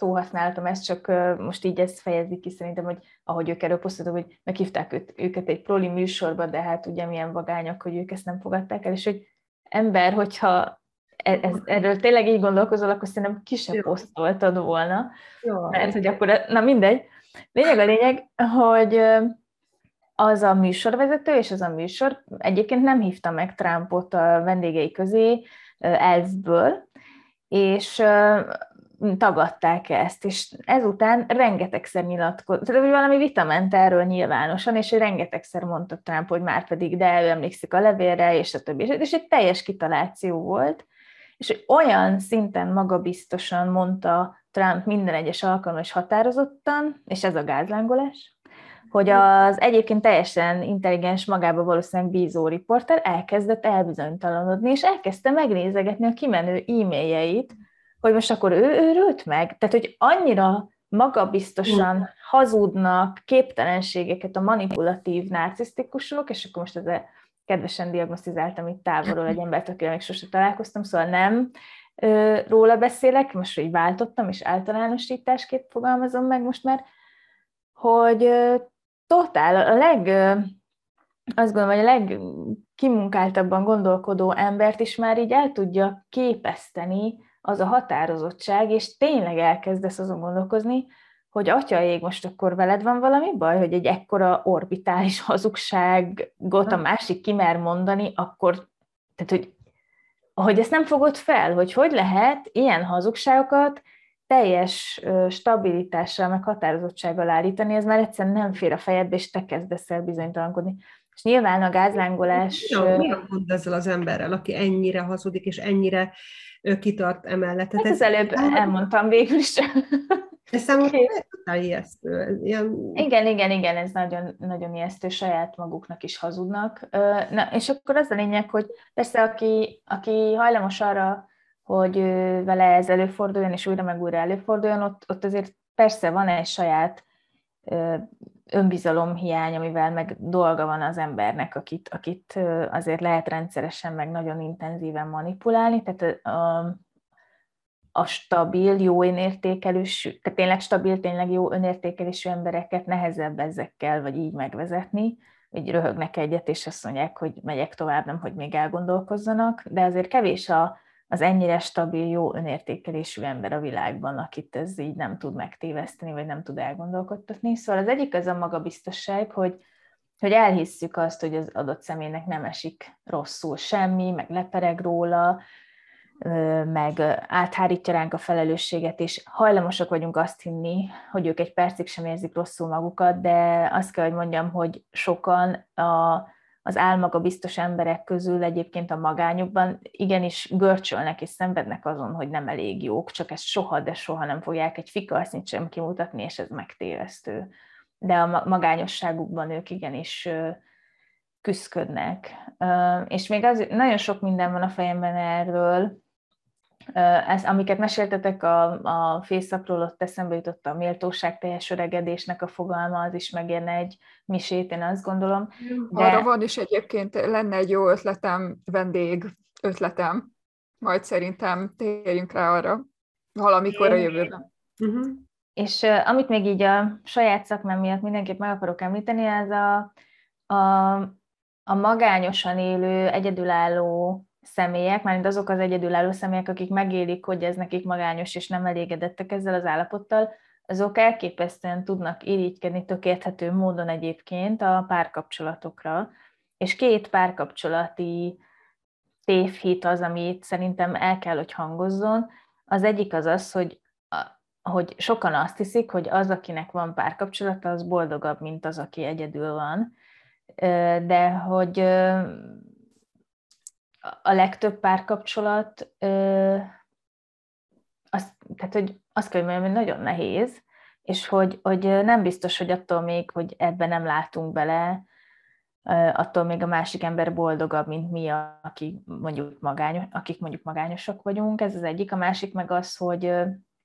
szóhasználatom, ez csak most így ezt fejezi ki szerintem, hogy ahogy ők erről posztoltak, hogy meghívták őt, őket egy proli műsorba, de hát ugye milyen vagányok, hogy ők ezt nem fogadták el, és hogy ember, hogyha e, ez, erről tényleg így gondolkozol, akkor szerintem ki sem posztoltad volna, Jó. mert hogy akkor, na mindegy. Lényeg a lényeg, hogy az a műsorvezető és az a műsor egyébként nem hívta meg Trumpot a vendégei közé elfből, és tagadták ezt, és ezután rengetegszer nyilatkozott, tehát hogy valami vita ment erről nyilvánosan, és hogy rengetegszer mondta Trump, hogy már pedig, de ő emlékszik a levélre, és a többi, és egy teljes kitaláció volt, és olyan szinten magabiztosan mondta Trump minden egyes alkalommal és határozottan, és ez a gázlángolás, hogy az egyébként teljesen intelligens, magába valószínűleg bízó riporter elkezdett elbizonytalanodni, és elkezdte megnézegetni a kimenő e-mailjeit, hogy most akkor ő őrült meg. Tehát, hogy annyira magabiztosan hazudnak képtelenségeket a manipulatív narcisztikusok, és akkor most ezzel kedvesen diagnosztizáltam itt távolról egy embert, akivel még sose találkoztam, szóval nem róla beszélek, most így váltottam, és általánosításként fogalmazom meg most már, hogy totál a leg, azt gondolom, hogy a legkimunkáltabban gondolkodó embert is már így el tudja képeszteni az a határozottság, és tényleg elkezdesz azon gondolkozni, hogy atyaég, most akkor veled van valami baj, hogy egy ekkora orbitális hazugságot a másik kimer mondani, akkor, tehát hogy, hogy ezt nem fogod fel, hogy hogy lehet ilyen hazugságokat teljes stabilitással, meg határozottsággal állítani, ez már egyszerűen nem fér a fejedbe, és te kezdesz el bizonytalankodni. És nyilván a gázlángolás... Mi a, mi a gond ezzel az emberrel, aki ennyire hazudik, és ennyire kitart emellett? Hát ez előbb elmondtam végül is. Ez számomra ijesztő. Ilyen... Igen, igen, igen, ez nagyon, nagyon ijesztő, saját maguknak is hazudnak. Na, és akkor az a lényeg, hogy persze aki, aki hajlamos arra, hogy vele ez előforduljon, és újra meg újra előforduljon, ott, ott azért persze van egy saját önbizalomhiány, amivel meg dolga van az embernek, akit, akit azért lehet rendszeresen, meg nagyon intenzíven manipulálni, tehát a, a stabil, jó önértékelésű, tehát tényleg stabil, tényleg jó önértékelésű embereket nehezebb ezekkel, vagy így megvezetni, hogy röhögnek egyet, és azt mondják, hogy megyek tovább, nem, hogy még elgondolkozzanak, de azért kevés a, az ennyire stabil, jó önértékelésű ember a világban, akit ez így nem tud megtéveszteni, vagy nem tud elgondolkodtatni. Szóval az egyik az a magabiztosság, hogy, hogy elhisszük azt, hogy az adott személynek nem esik rosszul semmi, meg lepereg róla, meg áthárítja ránk a felelősséget, és hajlamosak vagyunk azt hinni, hogy ők egy percig sem érzik rosszul magukat, de azt kell, hogy mondjam, hogy sokan a, az álmaga biztos emberek közül egyébként a magányukban igenis görcsölnek és szenvednek azon, hogy nem elég jók, csak ezt soha, de soha nem fogják egy fikarsznyit sem kimutatni, és ez megtévesztő. De a magányosságukban ők igenis küzdködnek. És még az, nagyon sok minden van a fejemben erről, ez, amiket meséltetek a, a fészakról, ott eszembe jutott a méltóság teljes öregedésnek a fogalma, az is megérne egy misét, én azt gondolom. De... Arra van is egyébként, lenne egy jó ötletem, vendég ötletem, majd szerintem térjünk rá arra valamikor a jövőben. Uh-huh. És uh, amit még így a saját szakmám miatt mindenképp meg akarok említeni, az a, a, a magányosan élő, egyedülálló személyek, mármint azok az egyedülálló személyek, akik megélik, hogy ez nekik magányos, és nem elégedettek ezzel az állapottal, azok elképesztően tudnak irigykedni tökélethető módon egyébként a párkapcsolatokra, és két párkapcsolati tévhit az, amit szerintem el kell, hogy hangozzon. Az egyik az az, hogy, hogy sokan azt hiszik, hogy az, akinek van párkapcsolata, az boldogabb, mint az, aki egyedül van. De hogy a legtöbb párkapcsolat, az, tehát hogy azt kell mondjam, hogy nagyon nehéz, és hogy, hogy nem biztos, hogy attól még, hogy ebben nem látunk bele, attól még a másik ember boldogabb, mint mi, aki mondjuk magányos, akik mondjuk magányosak vagyunk. Ez az egyik. A másik meg az, hogy,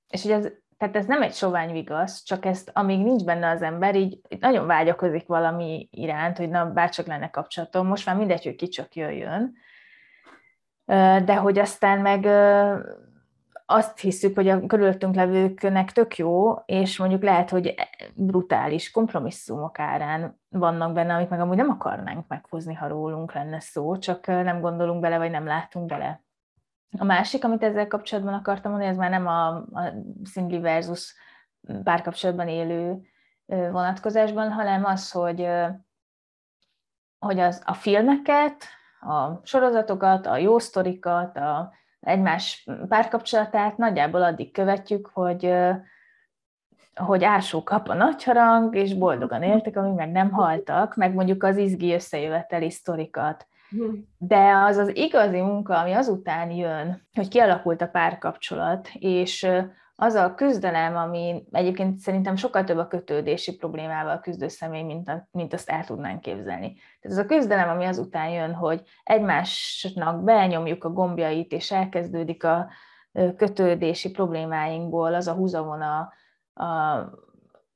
és hogy ez, tehát ez nem egy sovány vigasz, csak ezt, amíg nincs benne az ember, így nagyon vágyakozik valami iránt, hogy na, bárcsak lenne kapcsolatom, most már mindegy, hogy ki csak jöjjön, de hogy aztán meg azt hiszük, hogy a körülöttünk levőknek tök jó, és mondjuk lehet, hogy brutális kompromisszumok árán vannak benne, amit meg amúgy nem akarnánk meghozni, ha rólunk lenne szó, csak nem gondolunk bele, vagy nem látunk bele. A másik, amit ezzel kapcsolatban akartam mondani, ez már nem a, a single versus párkapcsolatban élő vonatkozásban, hanem az, hogy, hogy az, a filmeket, a sorozatokat, a jó sztorikat, a egymás párkapcsolatát nagyjából addig követjük, hogy, hogy ásó kap a nagyharang, és boldogan éltek, amíg meg nem haltak, meg mondjuk az izgi összejöveteli sztorikat. De az az igazi munka, ami azután jön, hogy kialakult a párkapcsolat, és az a küzdelem, ami egyébként szerintem sokkal több a kötődési problémával küzdő személy, mint, a, mint azt el tudnánk képzelni. Tehát ez a küzdelem, ami azután jön, hogy egymásnak benyomjuk a gombjait, és elkezdődik a kötődési problémáinkból az a húzavona, a,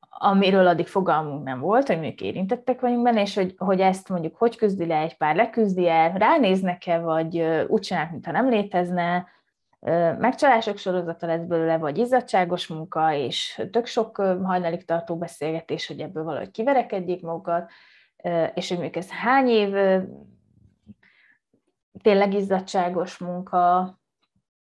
amiről addig fogalmunk nem volt, hogy mondjuk érintettek vagyunk benne, és hogy, hogy ezt mondjuk hogy küzdi le egy pár, leküzdi el, ránéznek-e, vagy úgy csinálnak, mintha nem létezne, megcsalások sorozata lesz belőle, vagy izzadságos munka, és tök sok hajnalig tartó beszélgetés, hogy ebből valahogy kiverekedjék magukat, és hogy mondjuk ez hány év tényleg izzadságos munka,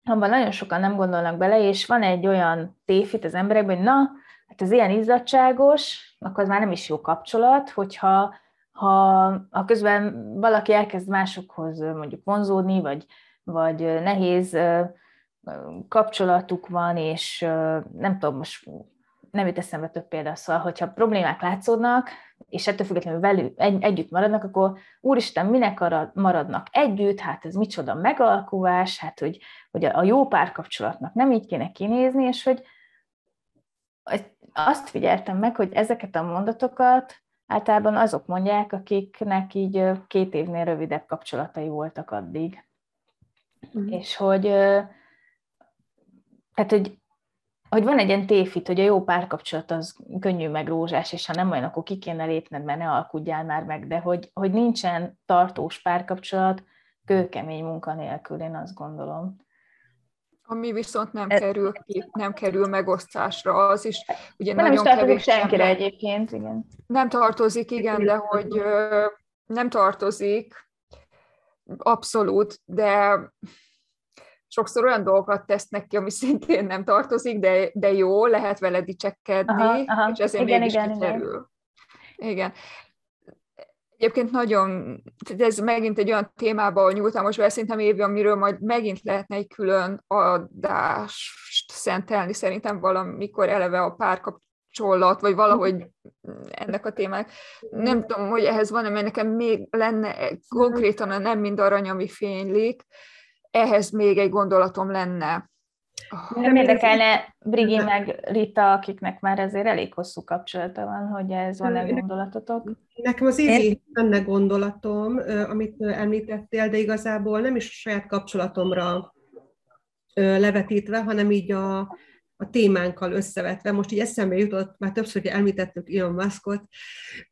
abban nagyon sokan nem gondolnak bele, és van egy olyan tévhit az emberekben, hogy na, hát ez ilyen izzadságos, akkor az már nem is jó kapcsolat, hogyha ha, ha közben valaki elkezd másokhoz mondjuk vonzódni, vagy, vagy nehéz kapcsolatuk van, és nem tudom, most nem jut eszembe több példa, szóval, hogyha problémák látszódnak, és ettől függetlenül velük egy, együtt maradnak, akkor úristen, minek maradnak együtt, hát ez micsoda megalkuvás, hát hogy, hogy a jó párkapcsolatnak nem így kéne kinézni, és hogy azt figyeltem meg, hogy ezeket a mondatokat általában azok mondják, akiknek így két évnél rövidebb kapcsolatai voltak addig. Mm. És hogy, tehát, hogy, hogy van egy ilyen tévhit, hogy a jó párkapcsolat az könnyű meg rózsás, és ha nem olyan, akkor ki kéne lépned, mert ne alkudjál már meg, de hogy, hogy nincsen tartós párkapcsolat kőkemény munka nélkül, én azt gondolom. Ami viszont nem Ez... kerül ki, nem kerül megosztásra, az is ugye nem nagyon is kevés senkire ember. egyébként, igen. Nem tartozik, igen, de hogy nem tartozik, abszolút, de sokszor olyan dolgokat tesznek ki, ami szintén nem tartozik, de, de jó, lehet vele dicsekedni, aha, aha. és ezért igen, mégis igen, kikerül. Igen. igen. Egyébként nagyon, ez megint egy olyan témába, ahol nyúltam most be, szerintem amiről majd megint lehetne egy külön adást szentelni, szerintem valamikor eleve a párkapcsolat, vagy valahogy ennek a témák. Nem tudom, hogy ehhez van-e, mert nekem még lenne konkrétan a nem mind arany, ami fénylik, ehhez még egy gondolatom lenne. Nem érdekelne Brigi meg Rita, akiknek már ezért elég hosszú kapcsolata van, hogy ez van-e gondolatotok? Nekem az évi lenne gondolatom, amit említettél, de igazából nem is a saját kapcsolatomra levetítve, hanem így a, a témánkkal összevetve. Most így eszembe jutott, már többször hogy említettük Elon Muskot,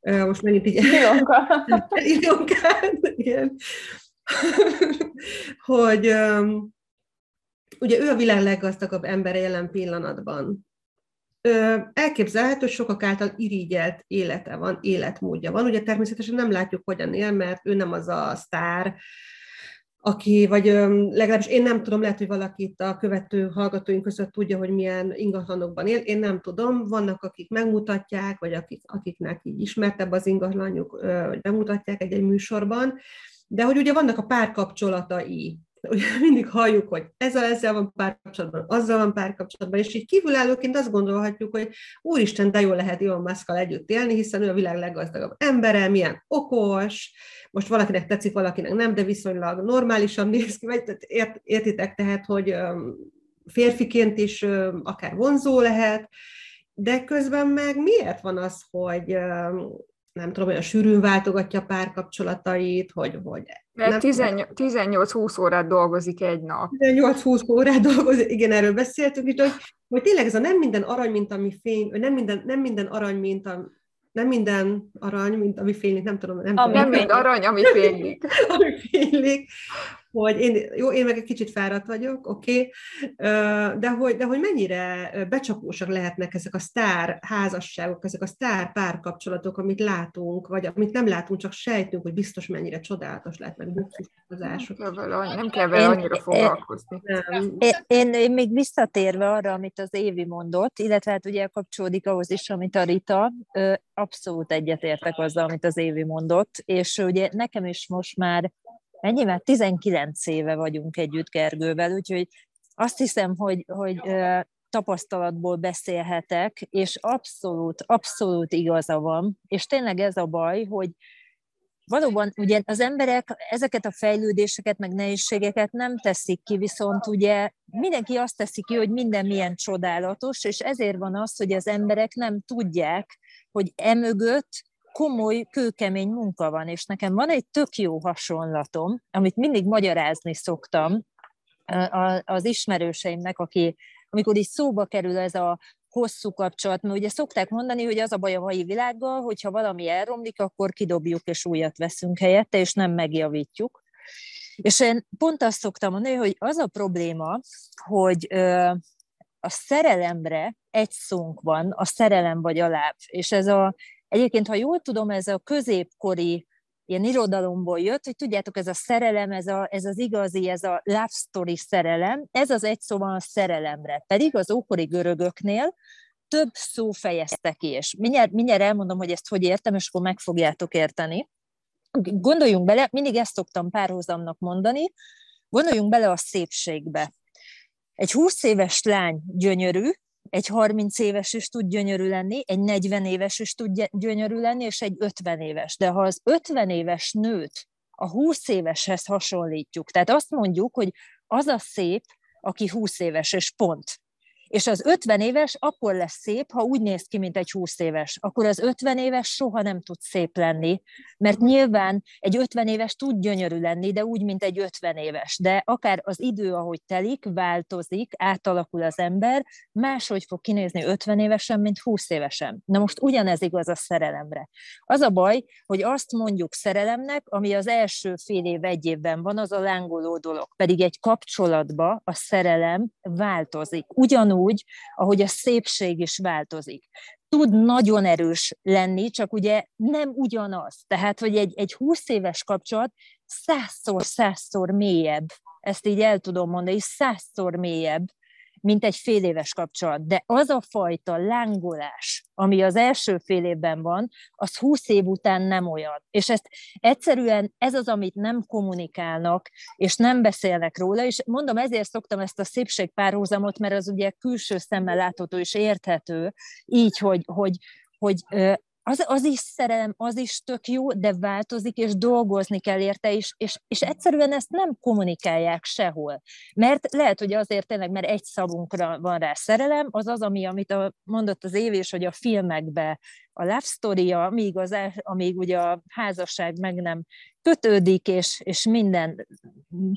most megint így... Ilonka. igen. Hogy ugye ő a világ leggazdagabb embere jelen pillanatban. Elképzelhető, sokak által irigyelt élete van, életmódja van. Ugye természetesen nem látjuk, hogyan él, mert ő nem az a sztár, aki, vagy legalábbis én nem tudom, lehet, hogy valaki itt a követő hallgatóink között tudja, hogy milyen ingatlanokban él, én nem tudom, vannak, akik megmutatják, vagy akik, akiknek így ismertebb az ingatlanjuk, vagy bemutatják egy-egy műsorban, de hogy ugye vannak a párkapcsolatai, ugye mindig halljuk, hogy ezzel, ezzel van párkapcsolatban, azzal van párkapcsolatban, és így kívülállóként azt gondolhatjuk, hogy úristen, de jól lehet Elon musk együtt élni, hiszen ő a világ leggazdagabb embere, milyen okos, most valakinek tetszik, valakinek nem, de viszonylag normálisan néz ki, vagy ért, értitek tehát, hogy férfiként is akár vonzó lehet, de közben meg miért van az, hogy nem tudom, olyan sűrűn váltogatja párkapcsolatait, hogy... hogy Mert 18-20 órát dolgozik egy nap. 18-20 órát dolgozik, igen, erről beszéltünk is, hogy, hogy tényleg ez a nem minden arany, mint ami fény, nem minden, nem minden arany, mint a, nem minden arany, mint ami fénylik, nem tudom. Nem, ami tudom, nem mind arany, ami fénylik. ami fénylik hogy én, jó, én meg egy kicsit fáradt vagyok, oké, okay, de, hogy, de hogy mennyire becsapósak lehetnek ezek a sztár házasságok, ezek a sztár párkapcsolatok, amit látunk, vagy amit nem látunk, csak sejtünk, hogy biztos mennyire csodálatos lehet, meg luxusozások. Nem kell vele annyira foglalkozni. Én, én, én még visszatérve arra, amit az Évi mondott, illetve hát ugye kapcsolódik ahhoz is, amit a Rita, abszolút egyetértek azzal, amit az Évi mondott, és ugye nekem is most már Ennyi, mert 19 éve vagyunk együtt Gergővel, úgyhogy azt hiszem, hogy, hogy tapasztalatból beszélhetek, és abszolút, abszolút igaza van, és tényleg ez a baj, hogy valóban ugye az emberek ezeket a fejlődéseket, meg nehézségeket nem teszik ki, viszont ugye mindenki azt teszi ki, hogy minden milyen csodálatos, és ezért van az, hogy az emberek nem tudják, hogy emögött komoly, kőkemény munka van, és nekem van egy tök jó hasonlatom, amit mindig magyarázni szoktam az ismerőseimnek, aki, amikor is szóba kerül ez a hosszú kapcsolat, mert ugye szokták mondani, hogy az a baj a mai világgal, hogyha valami elromlik, akkor kidobjuk és újat veszünk helyette, és nem megjavítjuk. És én pont azt szoktam mondani, hogy az a probléma, hogy a szerelemre egy szónk van, a szerelem vagy a láb. És ez a, egyébként, ha jól tudom, ez a középkori ilyen irodalomból jött, hogy tudjátok, ez a szerelem, ez, a, ez az igazi, ez a love story szerelem, ez az egy szóval a szerelemre. Pedig az ókori görögöknél több szó fejezte ki, és mindjárt, mindjárt elmondom, hogy ezt hogy értem, és akkor meg fogjátok érteni. Gondoljunk bele, mindig ezt szoktam párhuzamnak mondani, gondoljunk bele a szépségbe. Egy 20 éves lány gyönyörű, egy 30 éves is tud gyönyörű lenni, egy 40 éves is tud gyönyörű lenni, és egy 50 éves. De ha az 50 éves nőt a 20 éveshez hasonlítjuk, tehát azt mondjuk, hogy az a szép, aki 20 éves, és pont. És az 50 éves akkor lesz szép, ha úgy néz ki, mint egy 20 éves. Akkor az 50 éves soha nem tud szép lenni, mert nyilván egy 50 éves tud gyönyörű lenni, de úgy, mint egy 50 éves. De akár az idő, ahogy telik, változik, átalakul az ember, máshogy fog kinézni 50 évesen, mint 20 évesen. Na most ugyanez igaz a szerelemre. Az a baj, hogy azt mondjuk szerelemnek, ami az első fél év, egy évben van, az a lángoló dolog. Pedig egy kapcsolatba a szerelem változik. Ugyanúgy ugyanúgy, ahogy a szépség is változik. Tud nagyon erős lenni, csak ugye nem ugyanaz. Tehát, hogy egy, egy 20 éves kapcsolat százszor, százszor mélyebb, ezt így el tudom mondani, százszor mélyebb, mint egy fél éves kapcsolat. De az a fajta lángolás, ami az első fél évben van, az húsz év után nem olyan. És ezt egyszerűen ez az, amit nem kommunikálnak, és nem beszélnek róla, és mondom, ezért szoktam ezt a szépség párhuzamot, mert az ugye külső szemmel látható és érthető, így, hogy, hogy, hogy az, az is szerelem, az is tök jó, de változik, és dolgozni kell érte, és, és, és egyszerűen ezt nem kommunikálják sehol. Mert lehet, hogy azért tényleg, mert egy szavunkra van rá szerelem, az az, ami, amit a, mondott az év, és hogy a filmekbe a love story amíg, az, amíg ugye a házasság meg nem kötődik, és, és minden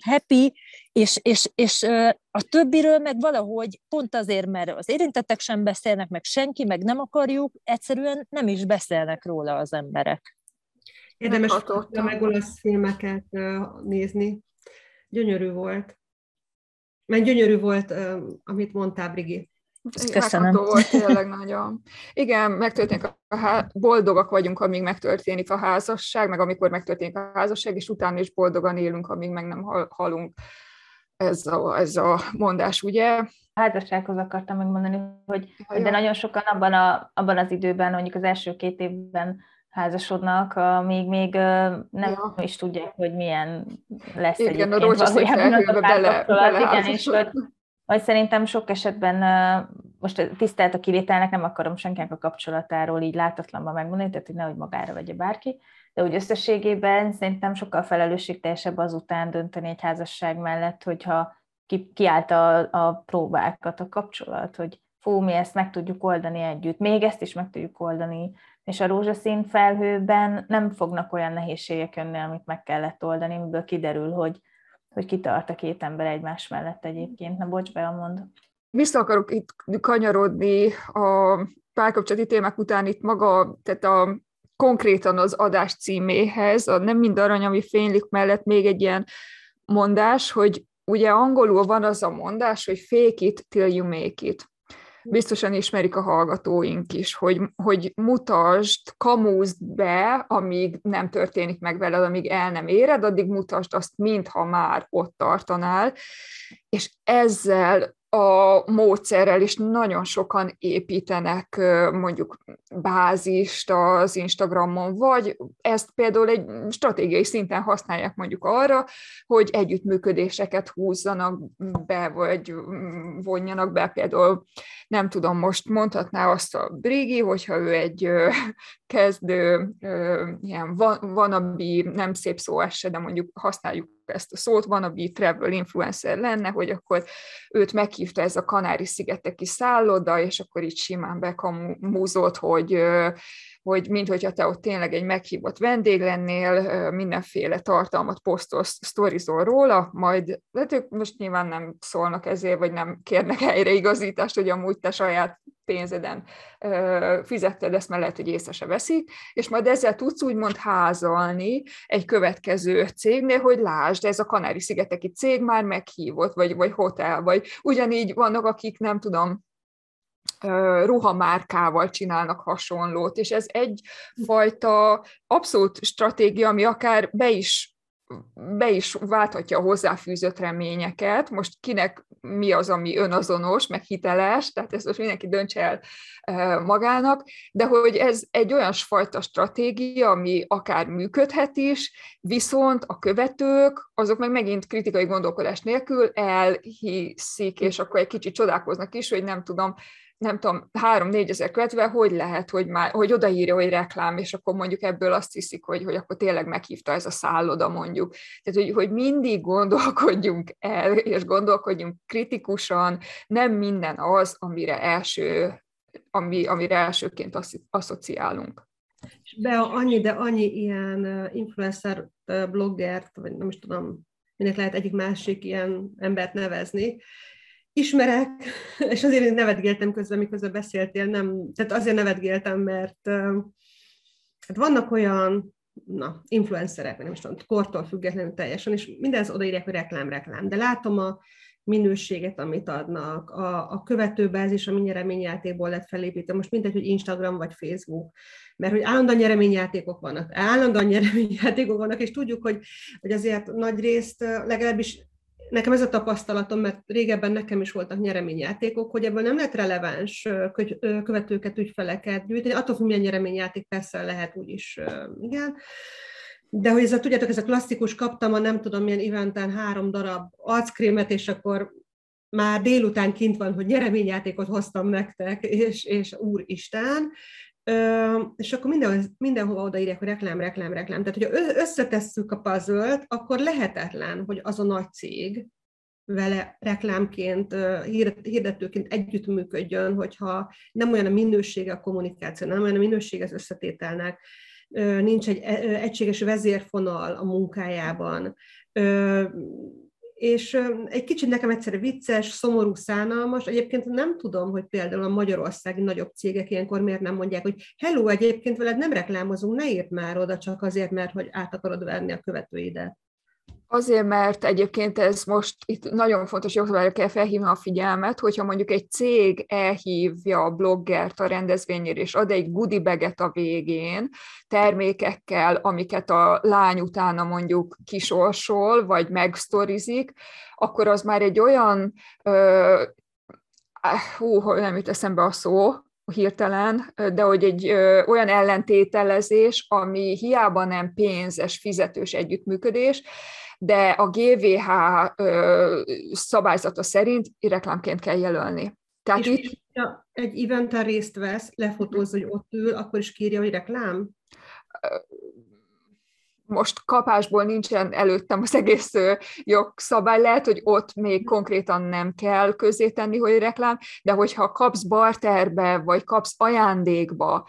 happy, és, és, és a többiről meg valahogy pont azért, mert az érintettek sem beszélnek, meg senki, meg nem akarjuk, egyszerűen nem is beszélnek róla az emberek. Érdemes a meg olasz filmeket nézni. Gyönyörű volt. Meg gyönyörű volt, amit mondtál, Brigi. Köszönöm. volt tényleg nagyon. Igen, megtörténik a há- boldogak vagyunk, amíg megtörténik a házasság, meg amikor megtörténik a házasság, és utána is boldogan élünk, amíg meg nem hal- halunk. Ez a, ez a mondás, ugye? A házassághoz akartam megmondani, hogy ja. de nagyon sokan abban, a, abban az időben, mondjuk az első két évben házasodnak, még még nem ja. is tudják, hogy milyen lesz Igen, a rózsaszín bele, bele Igen, és hogy vagy szerintem sok esetben, most tisztelt a kivételnek, nem akarom senkinek a kapcsolatáról így látatlanban megmondani, tehát hogy nehogy magára vegye bárki, de úgy összességében szerintem sokkal felelősségteljesebb azután dönteni egy házasság mellett, hogyha ki, kiállta a, a próbákat a kapcsolat, hogy fú, mi ezt meg tudjuk oldani együtt, még ezt is meg tudjuk oldani, és a rózsaszín felhőben nem fognak olyan nehézségek jönni, amit meg kellett oldani, amiből kiderül, hogy hogy kitart a két ember egymás mellett egyébként. Na, bocs, mond. Vissza akarok itt kanyarodni a párkapcsolati témák után itt maga, tehát a konkrétan az adás címéhez, a nem mind arany, ami fénylik mellett még egy ilyen mondás, hogy ugye angolul van az a mondás, hogy fake it till you make it biztosan ismerik a hallgatóink is, hogy, hogy mutasd, kamúzd be, amíg nem történik meg veled, amíg el nem éred, addig mutasd azt, mintha már ott tartanál, és ezzel a módszerrel is nagyon sokan építenek mondjuk bázist az Instagramon, vagy ezt például egy stratégiai szinten használják mondjuk arra, hogy együttműködéseket húzzanak be, vagy vonjanak be. Például nem tudom, most mondhatná azt a Brigi, hogyha ő egy kezdő, ilyen vanabi, nem szép szó ez de mondjuk használjuk ezt a szót, van, a travel influencer lenne, hogy akkor őt meghívta ez a Kanári-szigeteki szálloda, és akkor így simán bekamúzott, hogy hogy mint hogyha te ott tényleg egy meghívott vendég lennél, mindenféle tartalmat posztolsz, sztorizol róla, majd, hát ők most nyilván nem szólnak ezért, vagy nem kérnek helyreigazítást, hogy amúgy te saját pénzeden fizetted, ezt mert lehet, hogy észre se veszik, és majd ezzel tudsz úgymond házalni egy következő cégnél, hogy lásd, ez a Kanári-szigeteki cég már meghívott, vagy, vagy hotel, vagy ugyanígy vannak, akik nem tudom, ruhamárkával csinálnak hasonlót, és ez egyfajta abszolút stratégia, ami akár be is be is válthatja a hozzáfűzött reményeket, most kinek mi az, ami önazonos, meg hiteles, tehát ezt most mindenki döntse el magának, de hogy ez egy olyan fajta stratégia, ami akár működhet is, viszont a követők, azok meg megint kritikai gondolkodás nélkül elhiszik, és akkor egy kicsit csodálkoznak is, hogy nem tudom, nem tudom, három-négy ezer követve, hogy lehet, hogy, már, hogy odaírja, hogy reklám, és akkor mondjuk ebből azt hiszik, hogy, hogy akkor tényleg meghívta ez a szálloda mondjuk. Tehát, hogy, hogy mindig gondolkodjunk el, és gondolkodjunk kritikusan, nem minden az, amire első, ami, amire elsőként asszociálunk. De annyi, de annyi ilyen influencer bloggert, vagy nem is tudom, minek lehet egyik másik ilyen embert nevezni, ismerek, és azért nevetgéltem közben, miközben beszéltél, nem, tehát azért nevetgéltem, mert hát vannak olyan na, influencerek, nem is tudom, kortól függetlenül teljesen, és mindez odaírják, hogy reklám, reklám, de látom a minőséget, amit adnak, a, a követőbázis, ami nyereményjátékból lett felépítve, most mindegy, hogy Instagram vagy Facebook, mert hogy állandóan nyereményjátékok vannak, állandóan nyereményjátékok vannak, és tudjuk, hogy, hogy azért nagy részt legalábbis nekem ez a tapasztalatom, mert régebben nekem is voltak nyereményjátékok, hogy ebből nem lehet releváns követőket, ügyfeleket gyűjteni, attól, hogy milyen nyereményjáték persze lehet úgy is, igen. De hogy ez a, tudjátok, ez a klasszikus, kaptam a nem tudom milyen eventen három darab arckrémet, és akkor már délután kint van, hogy nyereményjátékot hoztam nektek, és, és úristen, és akkor mindenhol, mindenhova odaírják, hogy reklám, reklám, reklám. Tehát, hogyha összetesszük a puzzle akkor lehetetlen, hogy az a nagy cég vele reklámként, hirdetőként együttműködjön, hogyha nem olyan a minősége a kommunikáció, nem olyan a minősége az összetételnek, nincs egy egységes vezérfonal a munkájában, és egy kicsit nekem egyszerű vicces, szomorú, szánalmas. Egyébként nem tudom, hogy például a magyarországi nagyobb cégek ilyenkor miért nem mondják, hogy hello, egyébként veled nem reklámozunk, ne írd már oda csak azért, mert hogy át akarod verni a követőidet. Azért, mert egyébként ez most itt nagyon fontos jogszabályra kell felhívni a figyelmet, hogyha mondjuk egy cég elhívja a bloggert a rendezvényére, és ad egy goodie baget a végén termékekkel, amiket a lány utána mondjuk kisorsol, vagy megsztorizik, akkor az már egy olyan, ö, hú, nem jut eszembe a szó, hirtelen, de hogy egy ö, olyan ellentételezés, ami hiába nem pénzes, fizetős együttműködés, de a GVH szabályzata szerint reklámként kell jelölni. Tehát és itt... egy eventen részt vesz, lefotózza, hogy ott ül, akkor is kírja, hogy reklám? Most kapásból nincsen előttem az egész jogszabály, lehet, hogy ott még konkrétan nem kell tenni, hogy reklám, de hogyha kapsz barterbe, vagy kapsz ajándékba,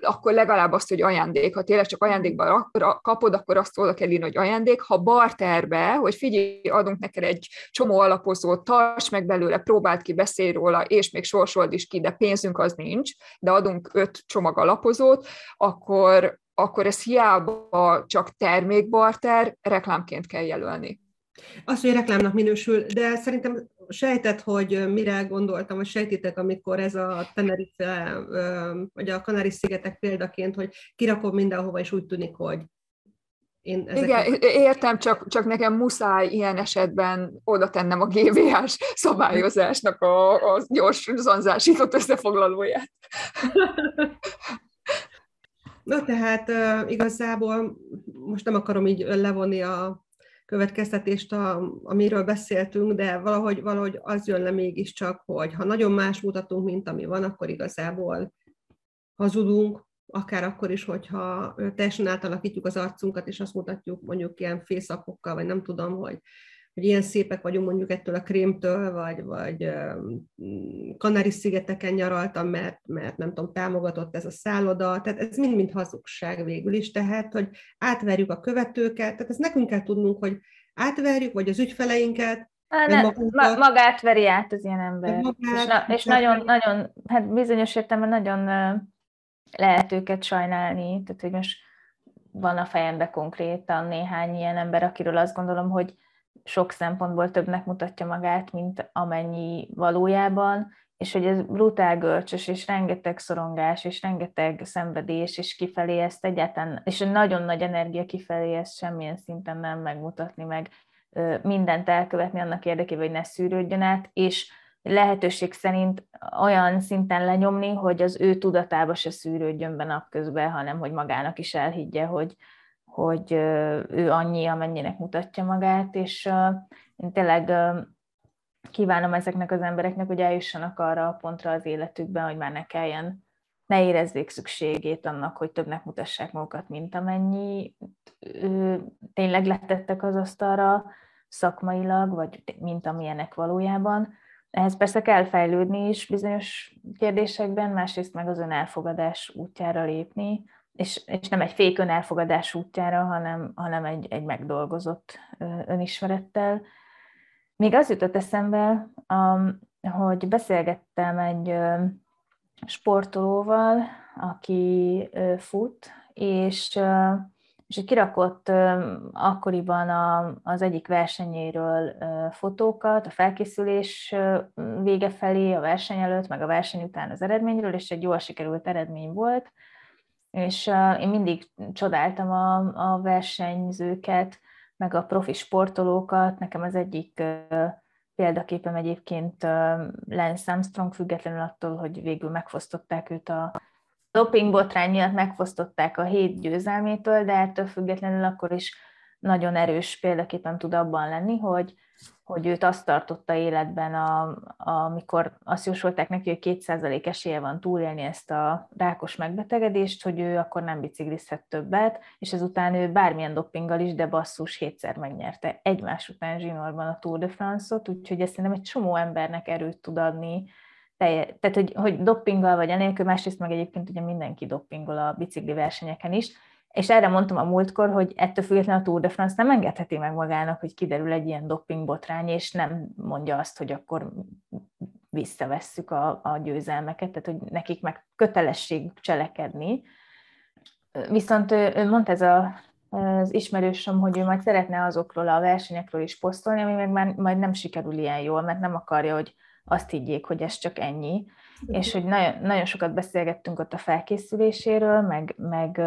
akkor legalább azt, hogy ajándék. Ha tényleg csak ajándékba kapod, akkor azt oda kell írni, hogy ajándék. Ha barterbe, hogy figyelj, adunk neked egy csomó alapozót, tarts meg belőle, próbáld ki, beszélj róla, és még sorsold is ki, de pénzünk az nincs, de adunk öt csomag alapozót, akkor, akkor ez hiába csak termékbarter, reklámként kell jelölni. Az, hogy reklámnak minősül, de szerintem sejtett, hogy mire gondoltam, vagy sejtitek, amikor ez a Tenerife, vagy a Kanári-szigetek példaként, hogy kirakom mindenhova, és úgy tűnik, hogy én ezeket... Igen, értem, csak, csak nekem muszáj ilyen esetben oda tennem a GVH-s szabályozásnak a, a gyors zonzásított összefoglalóját. Na tehát igazából most nem akarom így levonni a következtetést, a, amiről beszéltünk, de valahogy, valahogy az jön le mégiscsak, hogy ha nagyon más mutatunk, mint ami van, akkor igazából hazudunk, akár akkor is, hogyha teljesen átalakítjuk az arcunkat, és azt mutatjuk mondjuk ilyen fészakokkal, vagy nem tudom, hogy, hogy ilyen szépek vagyunk mondjuk ettől a krémtől, vagy, vagy Kanári-szigeteken nyaraltam, mert, mert nem tudom, támogatott ez a szálloda, tehát ez mind-mind hazugság végül is, tehát, hogy átverjük a követőket, tehát ezt nekünk kell tudnunk, hogy átverjük, vagy az ügyfeleinket, ne, ma, magát veri át az ilyen ember. Magát, és, na, és nagyon, nagyon, hát bizonyos értelemben nagyon lehet őket sajnálni, tehát hogy most van a fejembe konkrétan néhány ilyen ember, akiről azt gondolom, hogy sok szempontból többnek mutatja magát, mint amennyi valójában, és hogy ez brutál görcsös, és rengeteg szorongás, és rengeteg szenvedés, és kifelé ezt egyáltalán, és nagyon nagy energia kifelé ezt semmilyen szinten nem megmutatni, meg mindent elkövetni annak érdekében, hogy ne szűrődjön át, és lehetőség szerint olyan szinten lenyomni, hogy az ő tudatába se szűrődjön be napközben, hanem hogy magának is elhiggye, hogy, hogy ő annyi, amennyinek mutatja magát, és én tényleg kívánom ezeknek az embereknek, hogy eljussanak arra a pontra az életükben, hogy már ne kelljen, ne érezzék szükségét annak, hogy többnek mutassák magukat, mint amennyi tényleg letettek az asztalra szakmailag, vagy mint amilyenek valójában, ehhez persze kell fejlődni is bizonyos kérdésekben, másrészt meg az önelfogadás útjára lépni, és, és nem egy fék önelfogadás útjára, hanem, hanem egy, egy megdolgozott önismerettel. Még az jutott eszembe, hogy beszélgettem egy sportolóval, aki fut, és és kirakott akkoriban a, az egyik versenyéről fotókat, a felkészülés vége felé, a verseny előtt, meg a verseny után az eredményről, és egy jól sikerült eredmény volt, és én mindig csodáltam a, a versenyzőket, meg a profi sportolókat, nekem az egyik példaképem egyébként Lance Armstrong, függetlenül attól, hogy végül megfosztották őt a doping botrány miatt megfosztották a hét győzelmétől, de ettől függetlenül akkor is nagyon erős példaképpen tud abban lenni, hogy, hogy őt azt tartotta életben, a, amikor azt jósolták neki, hogy 2% esélye van túlélni ezt a rákos megbetegedést, hogy ő akkor nem biciklizhet többet, és ezután ő bármilyen doppinggal is, de basszus hétszer megnyerte. Egymás után zsinórban a Tour de France-ot, úgyhogy ezt szerintem egy csomó embernek erőt tud adni, tehát hogy, hogy doppinggal vagy enélkül, másrészt meg egyébként ugye mindenki doppingol a bicikli versenyeken is, és erre mondtam a múltkor, hogy ettől függetlenül a Tour de France nem engedheti meg magának, hogy kiderül egy ilyen dopping botrány, és nem mondja azt, hogy akkor visszavesszük a, a győzelmeket, tehát hogy nekik meg kötelesség cselekedni. Viszont ő mondta ez a, az ismerősöm, hogy ő majd szeretne azokról a versenyekről is posztolni, ami meg már majd nem sikerül ilyen jól, mert nem akarja, hogy azt higgyék, hogy ez csak ennyi, és hogy nagyon, nagyon sokat beszélgettünk ott a felkészüléséről, meg, meg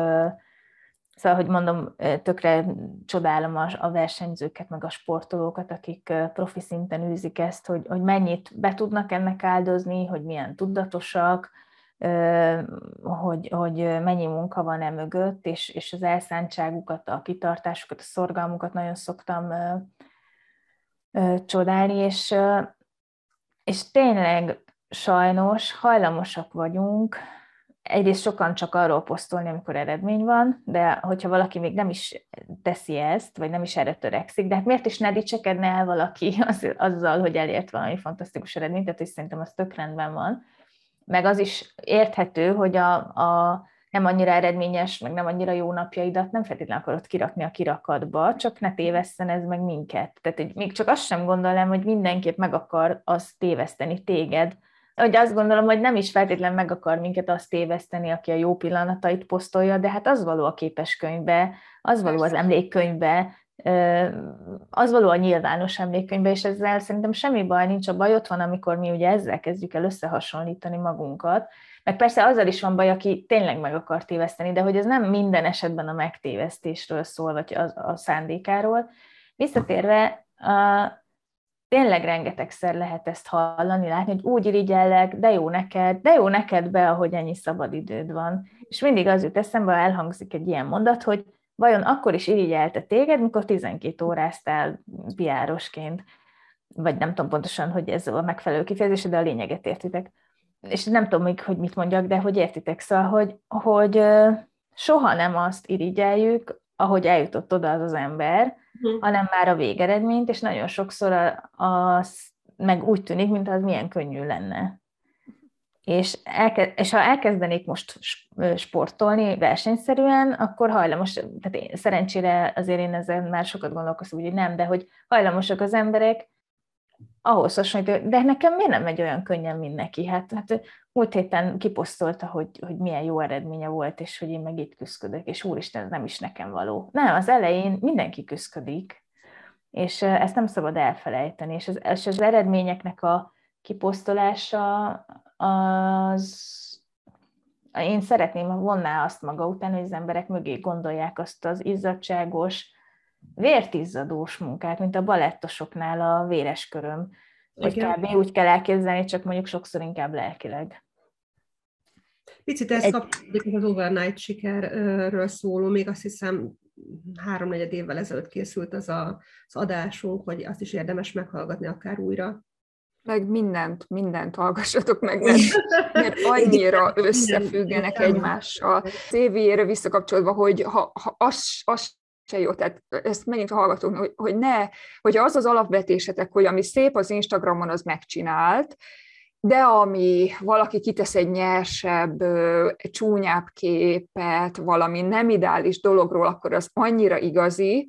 szóval, hogy mondom, tökre csodálom a, versenyzőket, meg a sportolókat, akik profi szinten űzik ezt, hogy, hogy mennyit be tudnak ennek áldozni, hogy milyen tudatosak, hogy, hogy mennyi munka van e mögött, és, és az elszántságukat, a kitartásukat, a szorgalmukat nagyon szoktam csodálni, és, és tényleg sajnos hajlamosak vagyunk, egyrészt sokan csak arról posztolni, amikor eredmény van, de hogyha valaki még nem is teszi ezt, vagy nem is erre törekszik, de hát miért is ne dicsekedne el valaki az, azzal, hogy elért valami fantasztikus eredményt, tehát is szerintem az tök rendben van. Meg az is érthető, hogy a, a nem annyira eredményes, meg nem annyira jó napjaidat nem feltétlenül akarod kirakni a kirakatba, csak ne téveszten ez meg minket. Tehát hogy még csak azt sem gondolom, hogy mindenképp meg akar az téveszteni téged, hogy azt gondolom, hogy nem is feltétlenül meg akar minket azt téveszteni, aki a jó pillanatait posztolja, de hát az való a képeskönyvbe, az való az emlékkönyvbe, az való a nyilvános emlékkönyvbe, és ezzel szerintem semmi baj nincs, a baj. Ott van, amikor mi ugye ezzel kezdjük el összehasonlítani magunkat, meg persze azzal is van baj, aki tényleg meg akar téveszteni, de hogy ez nem minden esetben a megtévesztésről szól, vagy a, a szándékáról. Visszatérve, a, tényleg rengetegszer lehet ezt hallani, látni, hogy úgy irigyellek, de jó neked, de jó neked be, ahogy ennyi szabad időd van. És mindig az jut eszembe, ha elhangzik egy ilyen mondat, hogy vajon akkor is irigyelte téged, mikor 12 óráztál piárosként, vagy nem tudom pontosan, hogy ez a megfelelő kifejezés, de a lényeget értitek. És nem tudom még, hogy mit mondjak, de hogy értitek, szóval, hogy, hogy soha nem azt irigyeljük, ahogy eljutott oda az az ember, uh-huh. hanem már a végeredményt, és nagyon sokszor az meg úgy tűnik, mint az milyen könnyű lenne. És, elke, és ha elkezdenék most sportolni versenyszerűen, akkor hajlamos, tehát én, szerencsére azért én ezzel már sokat gondolkozom, hogy nem, de hogy hajlamosak az emberek ahhoz hasonlít, de nekem miért nem megy olyan könnyen, mint neki? Hát, hát múlt héten kiposztolta, hogy, hogy milyen jó eredménye volt, és hogy én meg itt küzdök, és úristen, nem is nekem való. Nem, az elején mindenki küzdik, és ezt nem szabad elfelejteni, és az, és az eredményeknek a kiposztolása az én szeretném, ha vonná azt maga után, hogy az emberek mögé gondolják azt az izzadságos, vértizzadós munkát, mint a balettosoknál a véres köröm. Hogy kb. úgy kell elképzelni, csak mondjuk sokszor inkább lelkileg. Picit ez Egy... kapcsolódik az overnight sikerről szóló, még azt hiszem háromnegyed évvel ezelőtt készült az a, az adásunk, hogy azt is érdemes meghallgatni akár újra. Meg mindent, mindent hallgassatok meg, mert, mert annyira összefüggenek egymással. CV-ére visszakapcsolva, hogy ha, ha az, az se jó. Tehát ezt megint a hallgatóknak, hogy, hogy ne, hogy az az alapvetésetek, hogy ami szép az Instagramon, az megcsinált, de ami valaki kitesz egy nyersebb, csúnyább képet, valami nem ideális dologról, akkor az annyira igazi,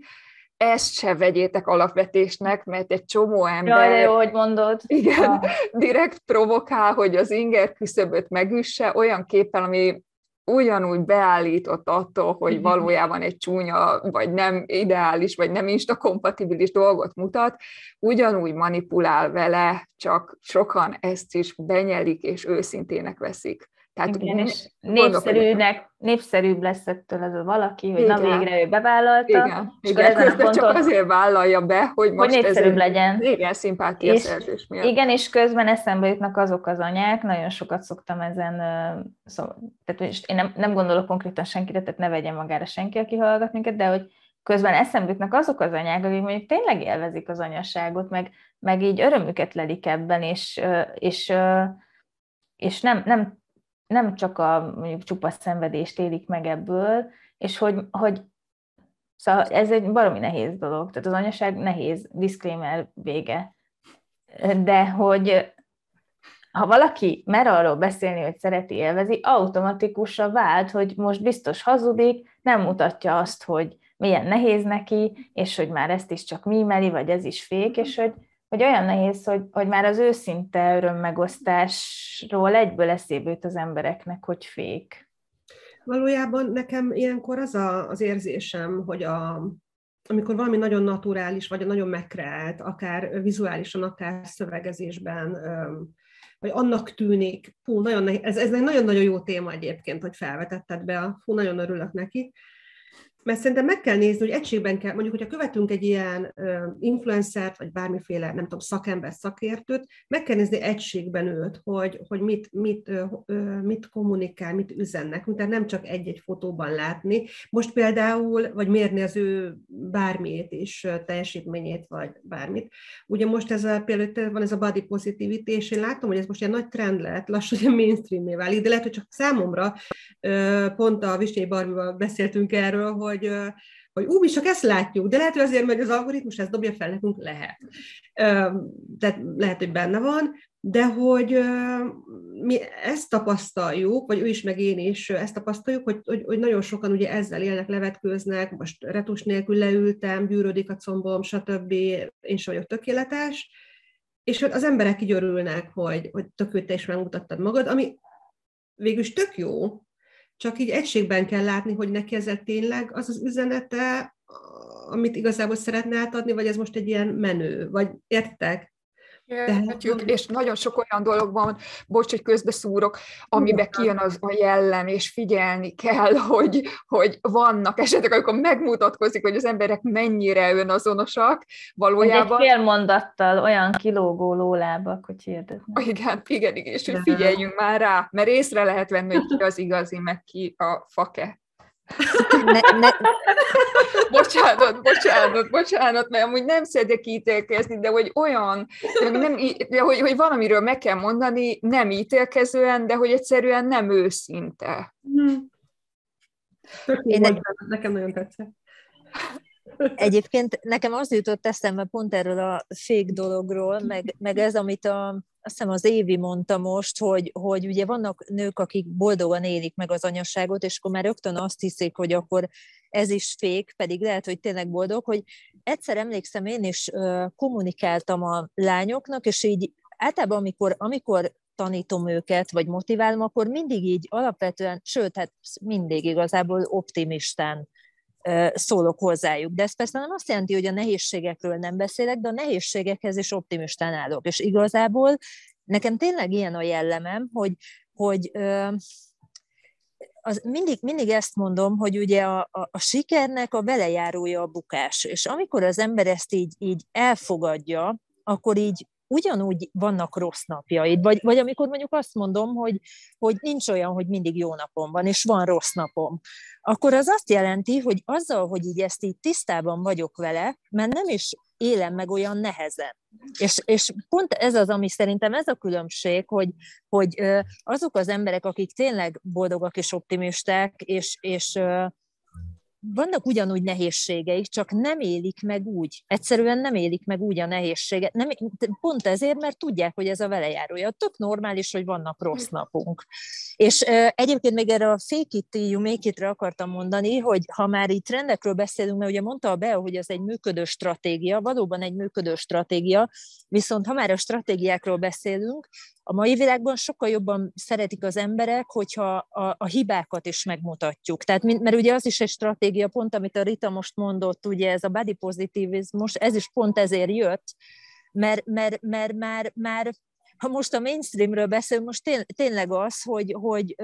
ezt se vegyétek alapvetésnek, mert egy csomó ember... Jaj, jó, hogy mondod. Igen, ja. direkt provokál, hogy az inger küszöböt megüsse olyan képpel, ami ugyanúgy beállított attól, hogy valójában egy csúnya, vagy nem ideális, vagy nem instakompatibilis dolgot mutat, ugyanúgy manipulál vele, csak sokan ezt is benyelik és őszintének veszik. Tehát Igen, és népszerűnek, népszerűbb lesz ettől ez a valaki, hogy Igen. na végre ő bevállalta. Igen, és Igen közben ponton, csak azért vállalja be, hogy most hogy népszerűbb ezért, legyen. Igen, szimpátia és, szerzés miatt. Igen, és közben eszembe jutnak azok az anyák, nagyon sokat szoktam ezen, szóval, tehát én nem, nem gondolok konkrétan senkire, tehát ne vegyen magára senki, aki hallgat minket, de hogy közben eszembe jutnak azok az anyák, akik mondjuk tényleg élvezik az anyaságot, meg, meg így örömüket lelik ebben, és, és, és nem, nem nem csak a mondjuk csupa szenvedést élik meg ebből, és hogy, hogy szóval ez egy baromi nehéz dolog, tehát az anyaság nehéz, disclaimer vége. De hogy ha valaki mer arról beszélni, hogy szereti, élvezi, automatikusan vált, hogy most biztos hazudik, nem mutatja azt, hogy milyen nehéz neki, és hogy már ezt is csak mímeli, vagy ez is fék, és hogy hogy olyan nehéz, hogy, hogy már az őszinte örömmegosztásról egyből eszébe jut az embereknek, hogy fék. Valójában nekem ilyenkor az a, az érzésem, hogy a, amikor valami nagyon naturális, vagy nagyon megkreált, akár vizuálisan, akár szövegezésben, vagy annak tűnik, hú, nagyon nehéz, ez, ez egy nagyon-nagyon jó téma egyébként, hogy felvetetted be, hú, nagyon örülök neki, mert szerintem meg kell nézni, hogy egységben kell, mondjuk, hogyha követünk egy ilyen influencert, vagy bármiféle, nem tudom, szakember, szakértőt, meg kell nézni egységben őt, hogy, hogy mit, mit, mit kommunikál, mit üzennek, tehát nem csak egy-egy fotóban látni. Most például, vagy mérni az ő bármiét is, teljesítményét, vagy bármit. Ugye most ez a, például van ez a body positivity, és én látom, hogy ez most ilyen nagy trend lett, lassan mainstream válik, de lehet, hogy csak számomra, pont a Visnyai Barbival beszéltünk erről, hogy hogy, hogy ú, mi csak ezt látjuk, de lehet, hogy azért, hogy az algoritmus ezt dobja fel nekünk, lehet. Tehát lehet, hogy benne van, de hogy mi ezt tapasztaljuk, vagy ő is, meg én is ezt tapasztaljuk, hogy, hogy, hogy nagyon sokan ugye ezzel élnek, levetkőznek, most retus nélkül leültem, gyűrődik a combom, stb. Én sem vagyok tökéletes, és az emberek így örülnek, hogy, hogy tök te is megmutattad magad, ami végülis tök jó, csak így egységben kell látni, hogy neki ez tényleg az az üzenete, amit igazából szeretne átadni, vagy ez most egy ilyen menő, vagy értek? Értjük, és nagyon sok olyan dolog van, bocs, hogy közbeszúrok, amiben kijön az a jellem, és figyelni kell, hogy, hogy vannak esetek, amikor megmutatkozik, hogy az emberek mennyire önazonosak valójában. Egy fél mondattal olyan kilógó lólábak, hogy hirdetnek. Igen, igen, igen, és hogy figyeljünk már rá, mert észre lehet venni, hogy ki az igazi, meg ki a fake. Ne, ne. bocsánat, bocsánat, bocsánat, mert amúgy nem szeretek ítélkezni, de hogy olyan, nem, de hogy, hogy valamiről meg kell mondani, nem ítélkezően, de hogy egyszerűen nem őszinte. Hmm. Én egy... Nekem nagyon tetszett. Egyébként nekem az jutott eszembe pont erről a fék dologról, meg, meg ez, amit a, azt hiszem az Évi mondta most, hogy, hogy ugye vannak nők, akik boldogan élik meg az anyaságot, és akkor már rögtön azt hiszik, hogy akkor ez is fék, pedig lehet, hogy tényleg boldog, hogy egyszer emlékszem, én is kommunikáltam a lányoknak, és így általában, amikor, amikor tanítom őket, vagy motiválom, akkor mindig így alapvetően, sőt, hát mindig igazából optimistán szólok hozzájuk. De ez persze nem azt jelenti, hogy a nehézségekről nem beszélek, de a nehézségekhez is optimistán állok. És igazából nekem tényleg ilyen a jellemem, hogy, hogy az mindig, mindig ezt mondom, hogy ugye a, a, a sikernek a velejárója a bukás. És amikor az ember ezt így, így elfogadja, akkor így ugyanúgy vannak rossz napjaid, vagy, vagy amikor mondjuk azt mondom, hogy, hogy nincs olyan, hogy mindig jó napom van, és van rossz napom, akkor az azt jelenti, hogy azzal, hogy így ezt így tisztában vagyok vele, mert nem is élem meg olyan nehezen. És, és pont ez az, ami szerintem ez a különbség, hogy, hogy azok az emberek, akik tényleg boldogak és optimisták, és, és vannak ugyanúgy nehézségeik, csak nem élik meg úgy. Egyszerűen nem élik meg úgy a nehézséget. Nem, pont ezért, mert tudják, hogy ez a velejárója. Tök normális, hogy vannak rossz napunk. És uh, egyébként még erre a fake it, you make it akartam mondani, hogy ha már itt trendekről beszélünk, mert ugye mondta a Bea, hogy ez egy működő stratégia, valóban egy működő stratégia, viszont ha már a stratégiákról beszélünk, a mai világban sokkal jobban szeretik az emberek, hogyha a, a hibákat is megmutatjuk. Tehát, mert ugye az is egy stratégia, pont amit a Rita most mondott, ugye ez a body pozitivizmus, ez is pont ezért jött, mert, mert, mert már, már ha most a mainstreamről beszélünk, most tény, tényleg az, hogy, hogy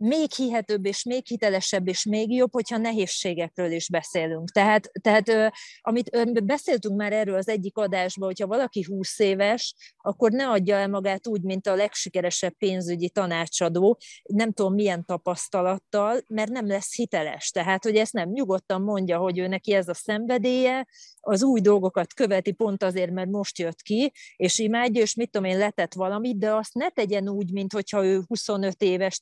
még hihetőbb és még hitelesebb és még jobb, hogyha nehézségekről is beszélünk. Tehát, tehát amit beszéltünk már erről az egyik adásban, hogyha valaki 20 éves, akkor ne adja el magát úgy, mint a legsikeresebb pénzügyi tanácsadó, nem tudom milyen tapasztalattal, mert nem lesz hiteles. Tehát, hogy ezt nem nyugodtan mondja, hogy ő neki ez a szenvedélye, az új dolgokat követi pont azért, mert most jött ki, és imádja, és mit tudom én, letett valamit, de azt ne tegyen úgy, mint hogyha ő 25 éves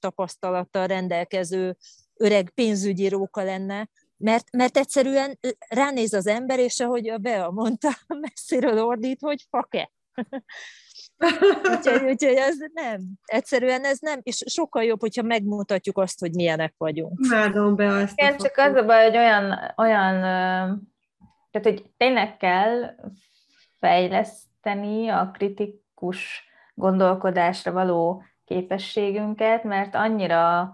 tapasztalattal rendelkező öreg pénzügyi róka lenne, mert, mert egyszerűen ránéz az ember, és ahogy a Bea mondta, messziről ordít, hogy fake. úgyhogy, úgyhogy ez nem. Egyszerűen ez nem, és sokkal jobb, hogyha megmutatjuk azt, hogy milyenek vagyunk. Imádom be azt. Igen, csak az a baj, hogy olyan, olyan tehát, hogy tényleg kell fejleszteni a kritikus gondolkodásra való képességünket, mert annyira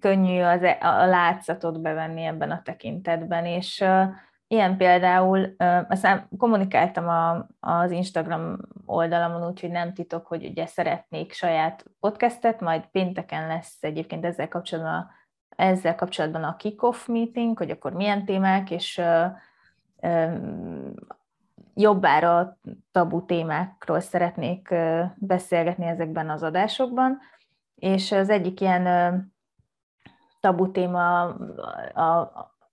könnyű az, e, a látszatot bevenni ebben a tekintetben, és ilyen például, uh, aztán kommunikáltam a, az Instagram oldalamon, úgyhogy nem titok, hogy ugye szeretnék saját podcastet, majd pénteken lesz egyébként ezzel kapcsolatban, ezzel kapcsolatban a kick-off meeting, hogy akkor milyen témák, és uh, jobbára tabu témákról szeretnék beszélgetni ezekben az adásokban, és az egyik ilyen tabu téma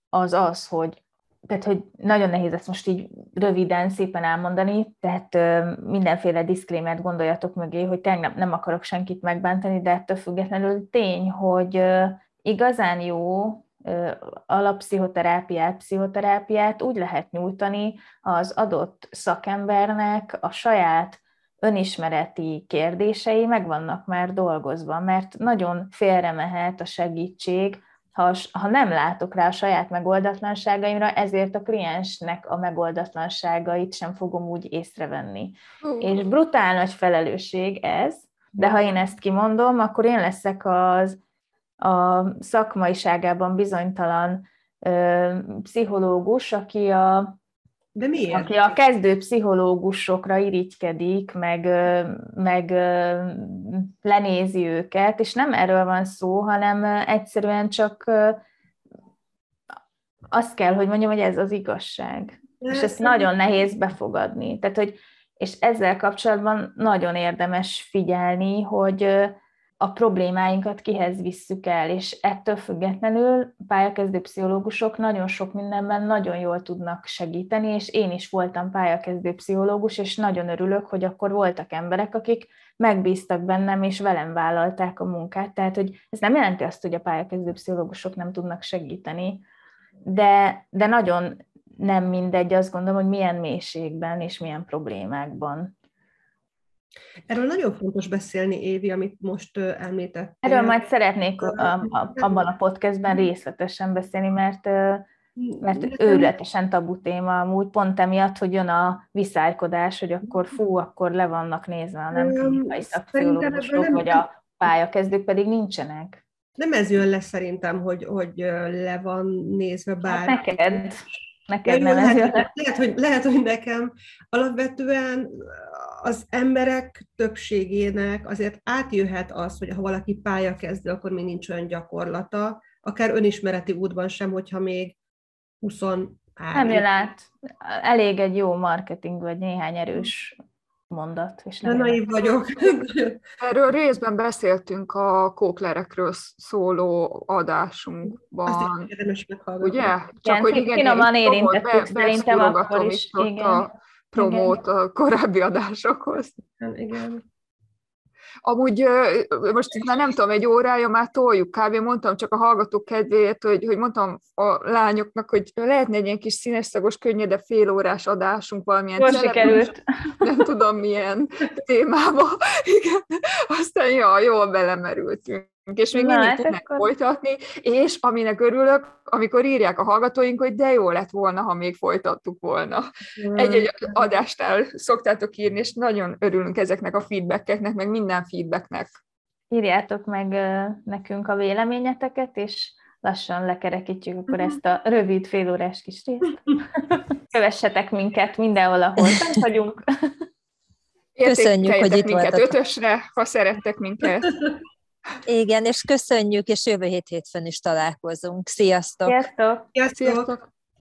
az az, hogy tehát, hogy nagyon nehéz ezt most így röviden, szépen elmondani, tehát mindenféle diszklémert gondoljatok mögé, hogy tényleg nem akarok senkit megbántani, de ettől függetlenül tény, hogy igazán jó alapszichoterápiát, pszichoterápiát úgy lehet nyújtani az adott szakembernek a saját önismereti kérdései meg vannak már dolgozva, mert nagyon félre mehet a segítség, ha, ha nem látok rá a saját megoldatlanságaimra, ezért a kliensnek a megoldatlanságait sem fogom úgy észrevenni. Uh. És brutál nagy felelősség ez, de ha én ezt kimondom, akkor én leszek az a szakmaiságában bizonytalan ö, pszichológus, aki a de miért? Aki a kezdő pszichológusokra irigykedik, meg, meg lenézi őket, és nem erről van szó, hanem egyszerűen csak azt kell, hogy mondjam, hogy ez az igazság. De és ezt nagyon nehéz befogadni. Tehát, hogy, és ezzel kapcsolatban nagyon érdemes figyelni, hogy a problémáinkat kihez visszük el, és ettől függetlenül pályakezdő pszichológusok nagyon sok mindenben nagyon jól tudnak segíteni, és én is voltam pályakezdő pszichológus, és nagyon örülök, hogy akkor voltak emberek, akik megbíztak bennem, és velem vállalták a munkát. Tehát, hogy ez nem jelenti azt, hogy a pályakezdő pszichológusok nem tudnak segíteni, de, de nagyon nem mindegy, azt gondolom, hogy milyen mélységben és milyen problémákban. Erről nagyon fontos beszélni, Évi, amit most említettél. Erről majd szeretnék a, a, abban a podcastben részletesen beszélni, mert mert őrületesen tabu téma amúgy, pont emiatt, hogy jön a viszálykodás, hogy akkor fú, akkor le vannak nézve a nem klinikai szakpszichológusok, vagy a pályakezdők pedig nincsenek. Nem ez jön le szerintem, hogy, hogy le van nézve bár. Hát neked, neked nem lehet, ez jön le. Lehet hogy, lehet, hogy nekem alapvetően az emberek többségének azért átjöhet az, hogy ha valaki pályakezdő, akkor még nincs olyan gyakorlata, akár önismereti útban sem, hogyha még 23. Nem jön át. Elég egy jó marketing, vagy néhány erős mondat. És nem naív vagyok. Erről részben beszéltünk a kóklerekről szóló adásunkban. Azt érdemes Ugye? Csak igen, hogy igen, finoman érintettük, szerintem akkor is. Igen. A promót igen. a korábbi adásokhoz. Igen. Amúgy most itt már nem tudom, egy órája már toljuk, kb. mondtam csak a hallgatók kedvéért, hogy, hogy mondtam a lányoknak, hogy lehetne egy ilyen kis színeszagos, könnyede félórás adásunk valamilyen Most sikerült. Nem tudom milyen témába. Igen. Aztán ja, jól belemerültünk és még Na, mindig hát tudnak akkor... folytatni, és aminek örülök, amikor írják a hallgatóink, hogy de jó lett volna, ha még folytattuk volna. Egy-egy adástál szoktátok írni, és nagyon örülünk ezeknek a feedbackeknek, meg minden feedbacknek. Írjátok meg nekünk a véleményeteket, és lassan lekerekítjük akkor uh-huh. ezt a rövid félórás kis részt. Kövessetek minket mindenhol, ahol vagyunk. Köszönjük, hogy itt minket voltatok. ötösre, ha szerettek minket. Igen, és köszönjük, és jövő hét hétfőn is találkozunk. Sziasztok! Sziasztok! Sziasztok!